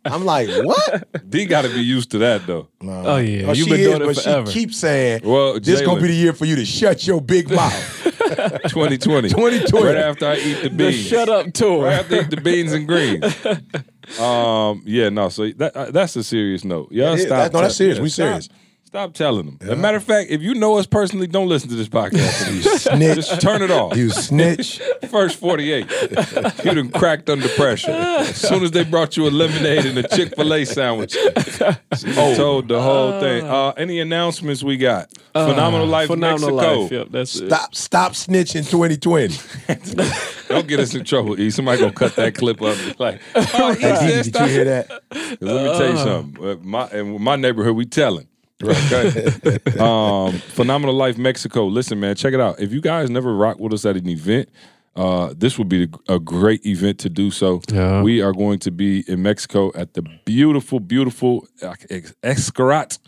I'm like, what? D got to be used to that though. No. Oh yeah, Oh, you've she been is, doing it forever. she keeps saying, Well, "This is gonna be the year for you to shut your big mouth." 2020. 2020. Right after I eat the beans. the beans. shut up tour. Right after I eat the beans and greens. Um, yeah, no. So that uh, that's a serious note. Y'all It is. stop. That- no, that's tell- serious. We serious. Stop telling them. As a matter of fact, if you know us personally, don't listen to this podcast. You snitch. Just turn it off. You snitch. First 48. you done cracked under pressure. As soon as they brought you a lemonade and a Chick fil A sandwich, you told the whole thing. Uh, any announcements we got? Phenomenal Life Phenomenal Mexico. life. Yep, that's it. Stop. Stop snitching. 2020. Don't get us in trouble, E. Somebody gonna cut that clip up. Like, oh, he Hey, said Didi, did you hear that? 'Cause Let me tell you something. Uh, My in my neighborhood, we telling. Right, um, Phenomenal Life Mexico. Listen, man, check it out. If you guys never rock with us at an event, uh, this would be a great event to do so. Yeah. We are going to be in Mexico at the beautiful, beautiful uh, Xcaret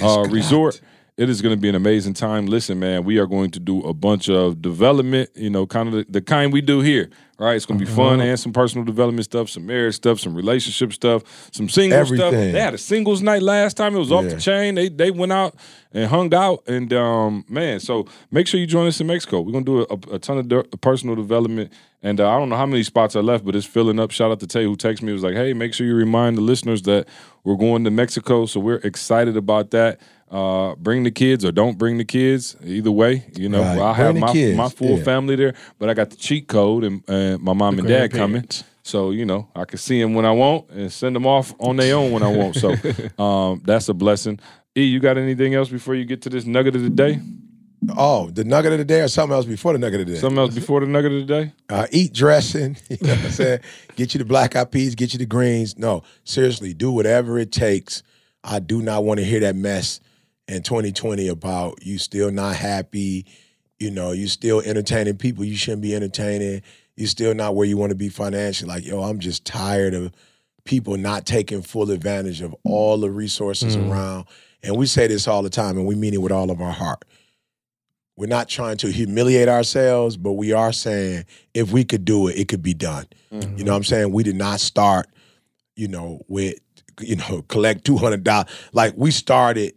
uh, Resort. It is going to be an amazing time. Listen, man, we are going to do a bunch of development, you know, kind of the, the kind we do here. All right, it's going to be fun Uh-huh. and some personal development stuff, some marriage stuff, some relationship stuff, some single stuff. They had a singles night last time. It was off the chain. They they went out and hung out, and um, man, so make sure you join us in Mexico. We're gonna do a, a ton of de- personal development, and uh, I don't know how many spots are left, but it's filling up. Shout out to Tay who texted me. It was like, hey, make sure you remind the listeners that we're going to Mexico. So we're excited about that. Uh, bring the kids or don't bring the kids. Either way, you know, Right. I Bring have my kids, my full yeah. family there, but I got the cheat code and uh, my mom and dad coming. grandparents. So you know, I can see them when I want and send them off on their own when I want. So um, that's a blessing. E, you got anything else before you get to this nugget of the day? Oh, the nugget of the day or something else before the nugget of the day? Something else before the nugget of the day? uh, eat dressing. You know what I'm saying? Get you the black eyed peas, get you the greens. No, seriously, do whatever it takes. I do not want to hear that mess in 2020 about you still not happy. You know, you still entertaining people you shouldn't be entertaining. You still not where you want to be financially. Like, yo, I'm just tired of people not taking full advantage of all the resources mm-hmm. around. And we say this all the time, and we mean it with all of our heart. We're not trying to humiliate ourselves, but we are saying if we could do it, it could be done. You know mm-hmm. what I'm saying? We did not start, you know, with, you know, collect $200. Like we started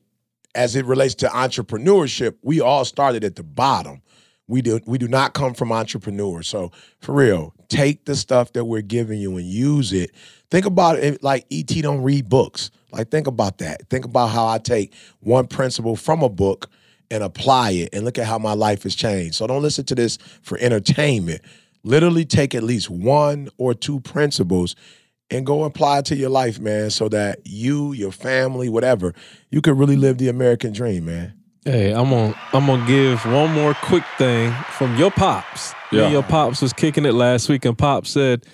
as it relates to entrepreneurship, we all started at the bottom. We do we do not come from entrepreneurs. So for real, take the stuff that we're giving you and use it. Think about it like ET don't read books. Like think about that. Think about how I take one principle from a book and apply it and look at how my life has changed. So don't listen to this for entertainment. Literally take at least one or two principles and go apply it to your life, man, so that you, your family, whatever, you could really live the American dream, man. Hey, I'm gonna I'm gonna give one more quick thing from your pops. Me and Yeah. your pops was kicking it last week, and Pop said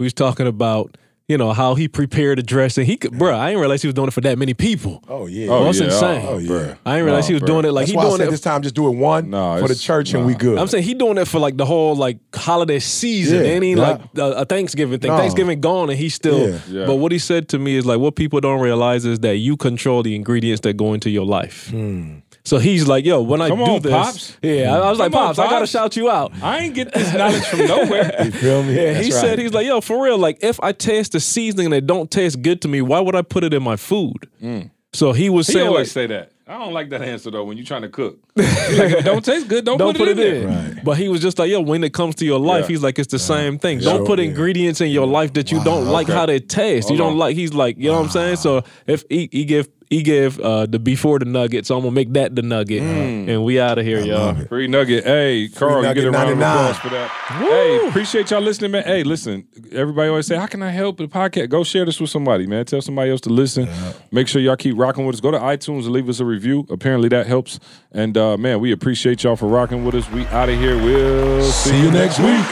we was talking about you know how he prepared a dress, and he could, bro. I didn't realize he was doing it for that many people. Oh yeah. Oh, that's yeah. insane. Oh, Oh, yeah. bruh. I didn't realize Nah, he was bruh. doing it like That's he why I doing said it. this time just do it one Nah, for the it's- church and we good. I'm saying he doing it for like the whole like holiday season. Yeah, and he yeah. like a, a Thanksgiving thing. No. Thanksgiving gone and he still. Yeah. Yeah. But what he said to me is like, what people don't realize is that you control the ingredients that go into your life. Hmm. So he's like, yo, when I do on, this, Pops. yeah, I, I was like, Come on, pops, I gotta Pops. shout you out. I ain't get this knowledge from nowhere. you feel me? Yeah, That's he right. said he's like, yo, for real, like if I taste the seasoning and it don't taste good to me, why would I put it in my food? Mm. So he was He saying always like, say that. I don't like that answer though. When you're trying to cook, like, don't taste good. Don't, don't put it in. Right. But he was just like, yo, when it comes to your life, Yeah. he's like, it's the same thing. Yeah. Don't put Yeah. ingredients in your life that you don't like okay. how they taste. you don't on. like. He's like, you know what I'm saying? So if he, he give he gave uh, the before the nugget, so I'm gonna make that the nugget, and we out of here, y'all. Free nugget. Hey, Karl, you get a round of 99. applause for that. Hey, appreciate y'all listening, man. Hey, listen, everybody always say, How can I help the podcast? Go share this with somebody, man. Tell somebody else to listen. Make sure y'all keep rocking with us. Go to iTunes and leave us a review. Apparently that helps. And uh, man, we appreciate y'all for rocking with us. We out of here. We'll see, See you next week.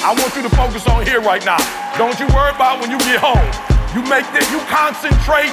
I want you to focus on here right now. Don't you worry about when you get home. You make this, you concentrate